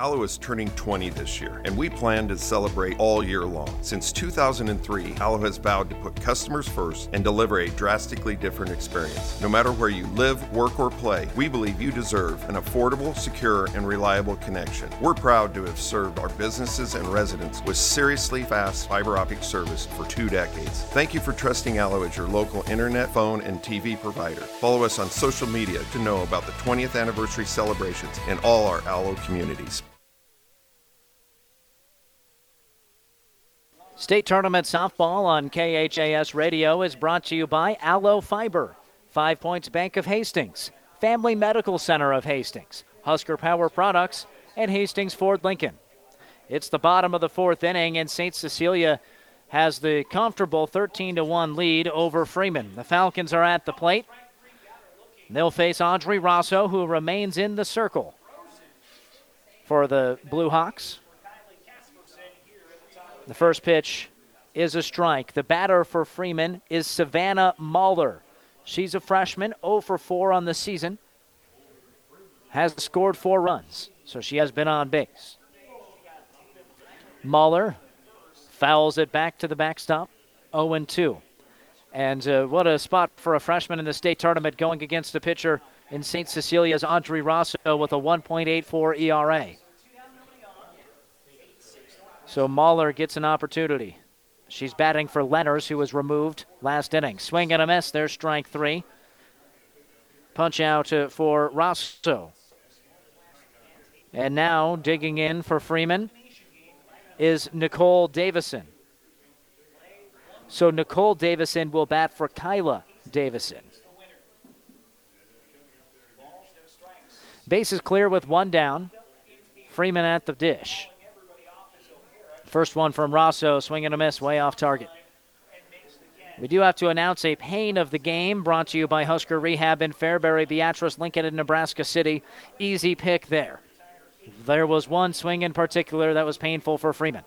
ALLO is turning 20 this year, and we plan to celebrate all year long. Since 2003, ALLO has vowed to put customers first and deliver a drastically different experience. No matter where you live, work, or play, we believe you deserve an affordable, secure, and reliable connection. We're proud to have served our businesses and residents with seriously fast fiber optic service for two decades. Thank you for trusting ALLO as your local internet, phone, and TV provider. Follow us on social media to know about the 20th anniversary celebrations in all our ALLO communities. State Tournament Softball on KHAS Radio is brought to you by ALLO Fiber, Five Points Bank of Hastings, Family Medical Center of Hastings, Husker Power Products, and Hastings Ford Lincoln. It's the bottom of the fourth inning, and St. Cecilia has the comfortable 13 1 lead over Freeman. The Falcons are at the plate. They'll face Audrey Rosso, who remains in the circle for the Blue Hawks. The first pitch is a strike. The batter for Freeman is Savannah Mahler. She's a freshman, 0 for 4 on the season. Has scored four runs, so she has been on base. Mahler fouls it back to the backstop, 0 2. And uh, what a spot for a freshman in the state tournament going against a pitcher in St. Cecilia's Audrey Rosso with a 1.84 ERA. So Mahler gets an opportunity. She's batting for Lenners, who was removed last inning. Swing and a miss. There's strike three. Punch out for Rosso. And now digging in for Freeman is Nicole Davison. So Nicole Davison will bat for Kyla Davison. Base is clear with one down. Freeman at the dish. First one from Rosso, swing and a miss, way off target. We do have to announce a pain of the game brought to you by Husker Rehab in Fairbury, Beatrice, Lincoln, and Nebraska City. Easy pick there. There was one swing in particular that was painful for Freeman.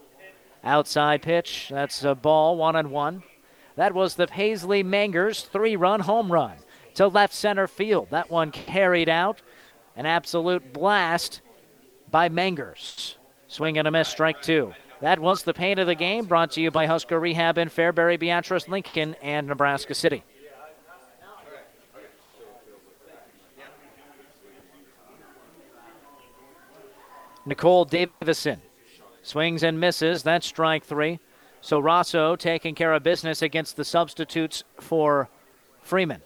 Outside pitch, that's a ball, one and one. That was the Paisley Mangers three run home run to left center field. That one carried out. An absolute blast by Mangers. Swing and a miss, strike two. That was the pain of the game brought to you by Husker Rehab in Fairbury, Beatrice, Lincoln, and Nebraska City. Nicole Davison swings and misses. That's strike three. So Rosso taking care of business against the substitutes for Freeman.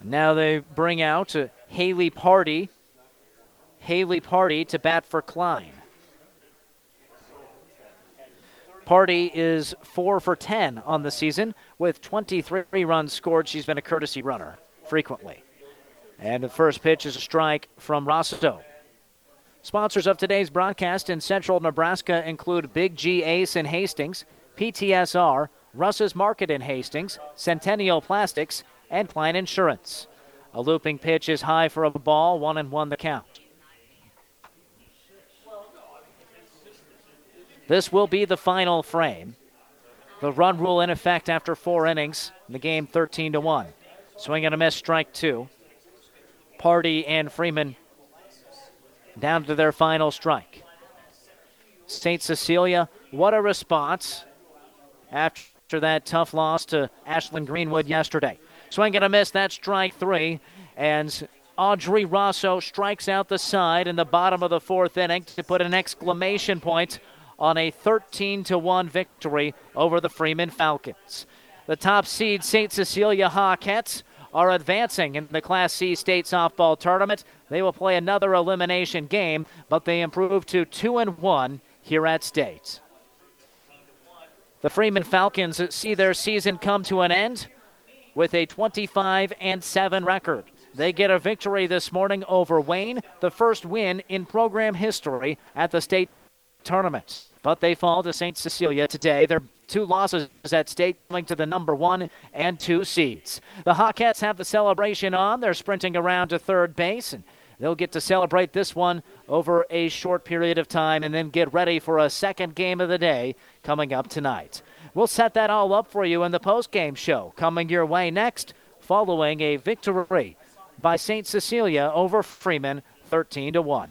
Now they bring out Haley Party. Haley Party to bat for Klein. Party is 4 for 10 on the season with 23 runs scored. She's been a courtesy runner frequently. And the first pitch is a strike from Rosso. Sponsors of today's broadcast in central Nebraska include Big G Ace in Hastings, PTSR, Russ's Market in Hastings, Centennial Plastics, and Klein Insurance. A looping pitch is high for a ball, one and one the count. This will be the final frame. The run rule in effect after four innings. In The game 13 to 1. Swing and a miss, strike two. Party and Freeman down to their final strike. St. Cecilia, what a response after that tough loss to Ashland Greenwood yesterday. Swing and a miss, that's strike three. And Audrey Rosso strikes out the side in the bottom of the fourth inning to put an exclamation point on a 13 to 1 victory over the Freeman Falcons. The top seed St. Cecilia Hawkettes are advancing in the Class C state softball tournament. They will play another elimination game, but they improve to 2 and 1 here at state. The Freeman Falcons see their season come to an end with a 25 and 7 record. They get a victory this morning over Wayne, the first win in program history at the state tournament. But they fall to St. Cecilia today. Their two losses at stake coming to the number one and two seeds. The Hawkettes have the celebration on. They're sprinting around to third base and they'll get to celebrate this one over a short period of time and then get ready for a second game of the day coming up tonight. We'll set that all up for you in the post-game show coming your way next following a victory by St. Cecilia over Freeman 13 to 1.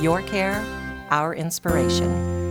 Your care, our inspiration.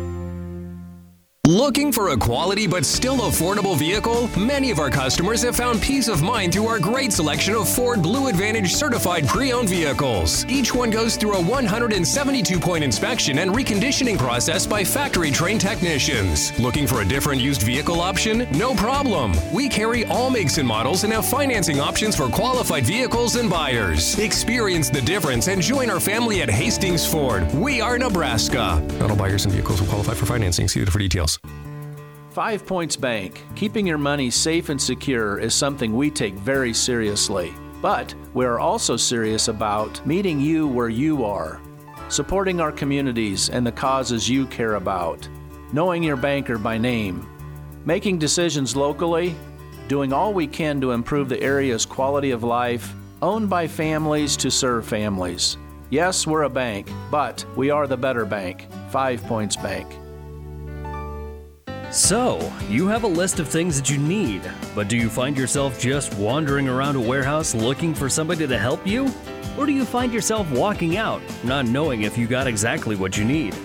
Looking for a quality but still affordable vehicle? Many of our customers have found peace of mind through our great selection of Ford Blue Advantage certified pre owned vehicles. Each one goes through a 172 point inspection and reconditioning process by factory trained technicians. Looking for a different used vehicle option? No problem. We carry all makes and models and have financing options for qualified vehicles and buyers. Experience the difference and join our family at Hastings Ford. We are Nebraska. Not all buyers and vehicles will qualify for financing. See for details. Five Points Bank. Keeping your money safe and secure is something we take very seriously. But we are also serious about meeting you where you are, supporting our communities and the causes you care about, knowing your banker by name, making decisions locally, doing all we can to improve the area's quality of life, owned by families to serve families. Yes, we're a bank, but we are the better bank. Five Points Bank. So, you have a list of things that you need, but do you find yourself just wandering around a warehouse looking for somebody to help you? Or do you find yourself walking out, not knowing if you got exactly what you need?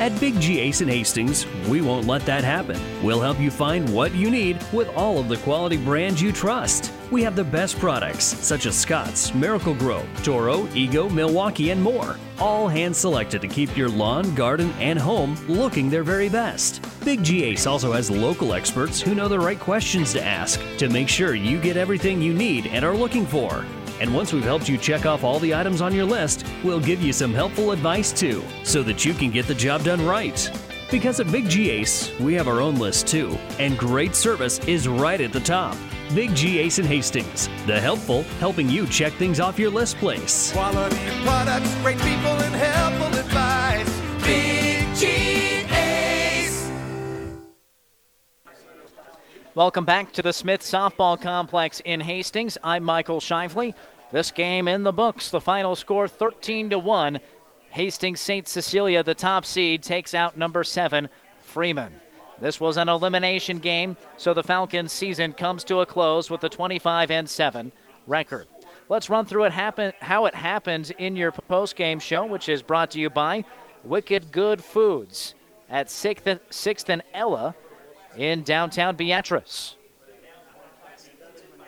At Big G Ace in Hastings, we won't let that happen. We'll help you find what you need with all of the quality brands you trust. We have the best products such as Scott's, Miracle-Gro, Toro, Ego, Milwaukee, and more. All hand selected to keep your lawn, garden, and home looking their very best. Big G Ace also has local experts who know the right questions to ask to make sure you get everything you need and are looking for. And once we've helped you check off all the items on your list, we'll give you some helpful advice too, so that you can get the job done right. Because at Big G Ace, we have our own list too, and great service is right at the top. Big G Ace in Hastings, the helpful, helping you check things off your list place. Quality products, great people, and helpful advice. Big G Ace. Welcome back to the Smith Softball Complex in Hastings. I'm Michael Shively. This game in the books. The final score 13 to 1. Hastings St. Cecilia, the top seed, takes out number 7 Freeman. This was an elimination game, so the Falcons season comes to a close with a 25 and 7 record. Let's run through it happen, how it happened in your post-game show, which is brought to you by Wicked Good Foods at 6th, 6th and Ella in downtown Beatrice.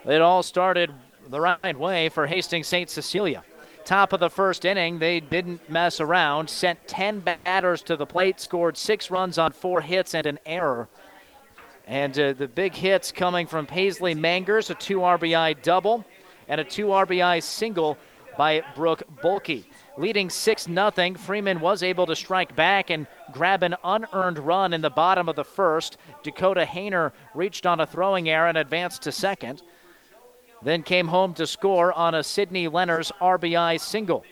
It all started the right way for Hastings St. Cecilia. Top of the first inning, they didn't mess around, sent 10 batters to the plate, scored six runs on four hits and an error. And uh, the big hits coming from Paisley Mangers, a two RBI double, and a two RBI single by Brooke Bolke. Leading 6 0, Freeman was able to strike back and grab an unearned run in the bottom of the first. Dakota Hayner reached on a throwing error and advanced to second then came home to score on a Sydney Lenners RBI single.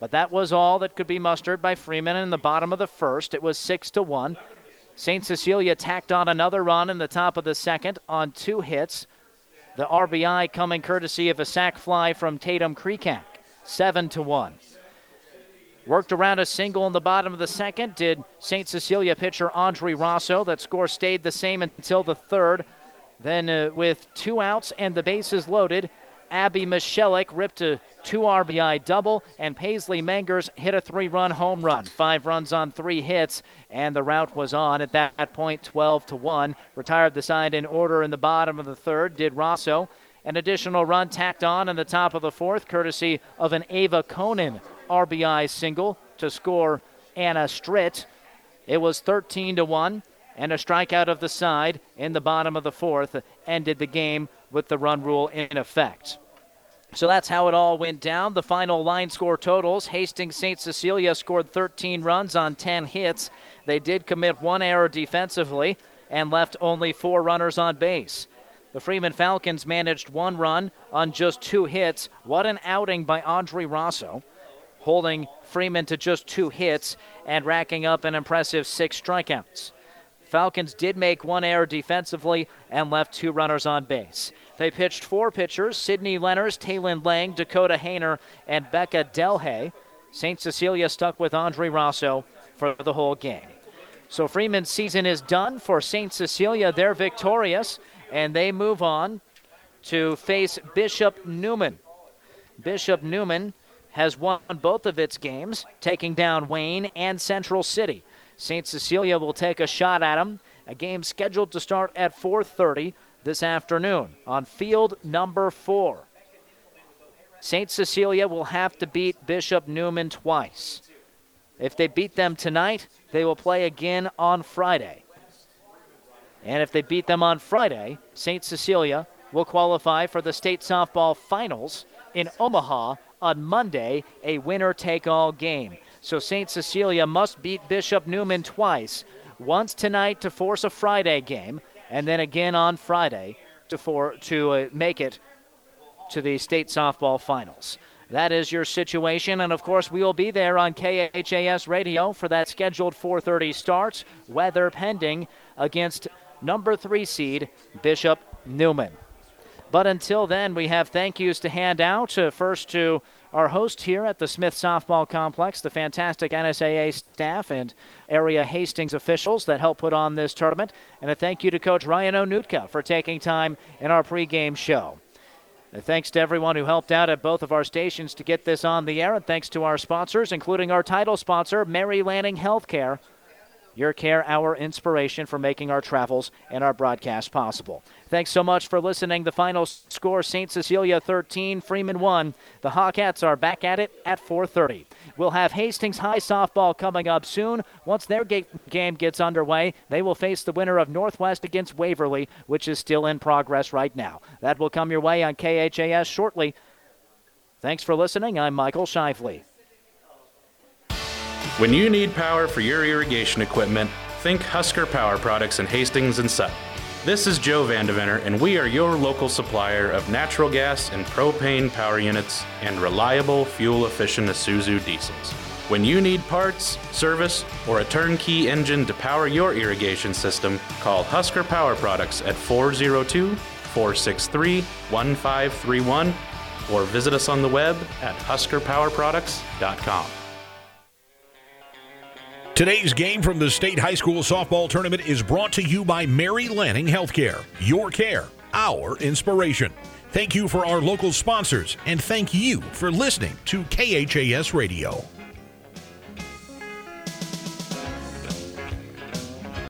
But that was all that could be mustered by Freeman in the bottom of the first. It was 6 to 1. St. Cecilia tacked on another run in the top of the second on two hits. The RBI coming courtesy of a sac fly from Tatum Creekak. 7 to 1. Worked around a single in the bottom of the second did St. Cecilia pitcher Audrey Rosso. That score stayed the same until the third. Then, uh, with two outs and the bases loaded, Abby Michelik ripped a two RBI double, and Paisley Mangers hit a three run home run. Five runs on three hits, and the route was on at that point 12 to 1. Retired the side in order in the bottom of the third, did Rosso. An additional run tacked on in the top of the fourth, courtesy of an Ava Conan RBI single to score Anna Stritt. It was 13 to 1 and a strikeout of the side in the bottom of the fourth ended the game with the run rule in effect. So that's how it all went down. The final line score totals Hastings St. Cecilia scored 13 runs on 10 hits. They did commit one error defensively and left only four runners on base. The Freeman Falcons managed one run on just two hits. What an outing by Audrey Rosso, holding Freeman to just two hits and racking up an impressive six strikeouts. Falcons did make one error defensively and left two runners on base. They pitched four pitchers Sydney Lenners, Taylin Lang, Dakota Hayner, and Becca Delhay. St. Cecilia stuck with Audrey Rosso for the whole game. So Freeman's season is done for St. Cecilia. They're victorious, and they move on to face Bishop Neumann. Bishop Neumann has won both of its games, taking down Wayne and Central City. St. Cecilia will take a shot at them. A game scheduled to start at 4:30 this afternoon on field number 4. St. Cecilia will have to beat Bishop Neumann twice. If they beat them tonight, they will play again on Friday. And if they beat them on Friday, St. Cecilia will qualify for the state softball finals in Omaha on Monday, a winner take all game. So St. Cecilia must beat Bishop Neumann twice, once tonight to force a Friday game, and then again on Friday to, for, to uh, make it to the state softball finals. That is your situation, and of course we will be there on KHAS Radio for that scheduled 4:30 start. Weather pending against number three seed Bishop Neumann. But until then, we have thank yous to hand out. Uh, first to our host here at the Smith Softball Complex, the fantastic NSAA staff and area Hastings officials that help put on this tournament. And a thank you to Coach Ryan Onutka for taking time in our pregame show. And thanks to everyone who helped out at both of our stations to get this on the air. And thanks to our sponsors, including our title sponsor, Mary Lanning Healthcare. Your care, our inspiration for making our travels and our broadcast possible. Thanks so much for listening. The final score St. Cecilia 13, Freeman 1. The Hawkettes are back at it at 4:30. We'll have Hastings High softball coming up soon. Once their game gets underway, they will face the winner of Northwest against Waverly, which is still in progress right now. That will come your way on KHAS shortly. Thanks for listening. I'm Michael Shively. When you need power for your irrigation equipment, think Husker Power Products in Hastings and Sutton. This is Joe Vandeventer, and we are your local supplier of natural gas and propane power units and reliable, fuel efficient Isuzu diesels. When you need parts, service, or a turnkey engine to power your irrigation system, call Husker Power Products at 402 463 1531 or visit us on the web at huskerpowerproducts.com. Today's game from the State High School Softball Tournament is brought to you by Mary Lanning Healthcare. Your care, our inspiration. Thank you for our local sponsors, and thank you for listening to KHAS Radio.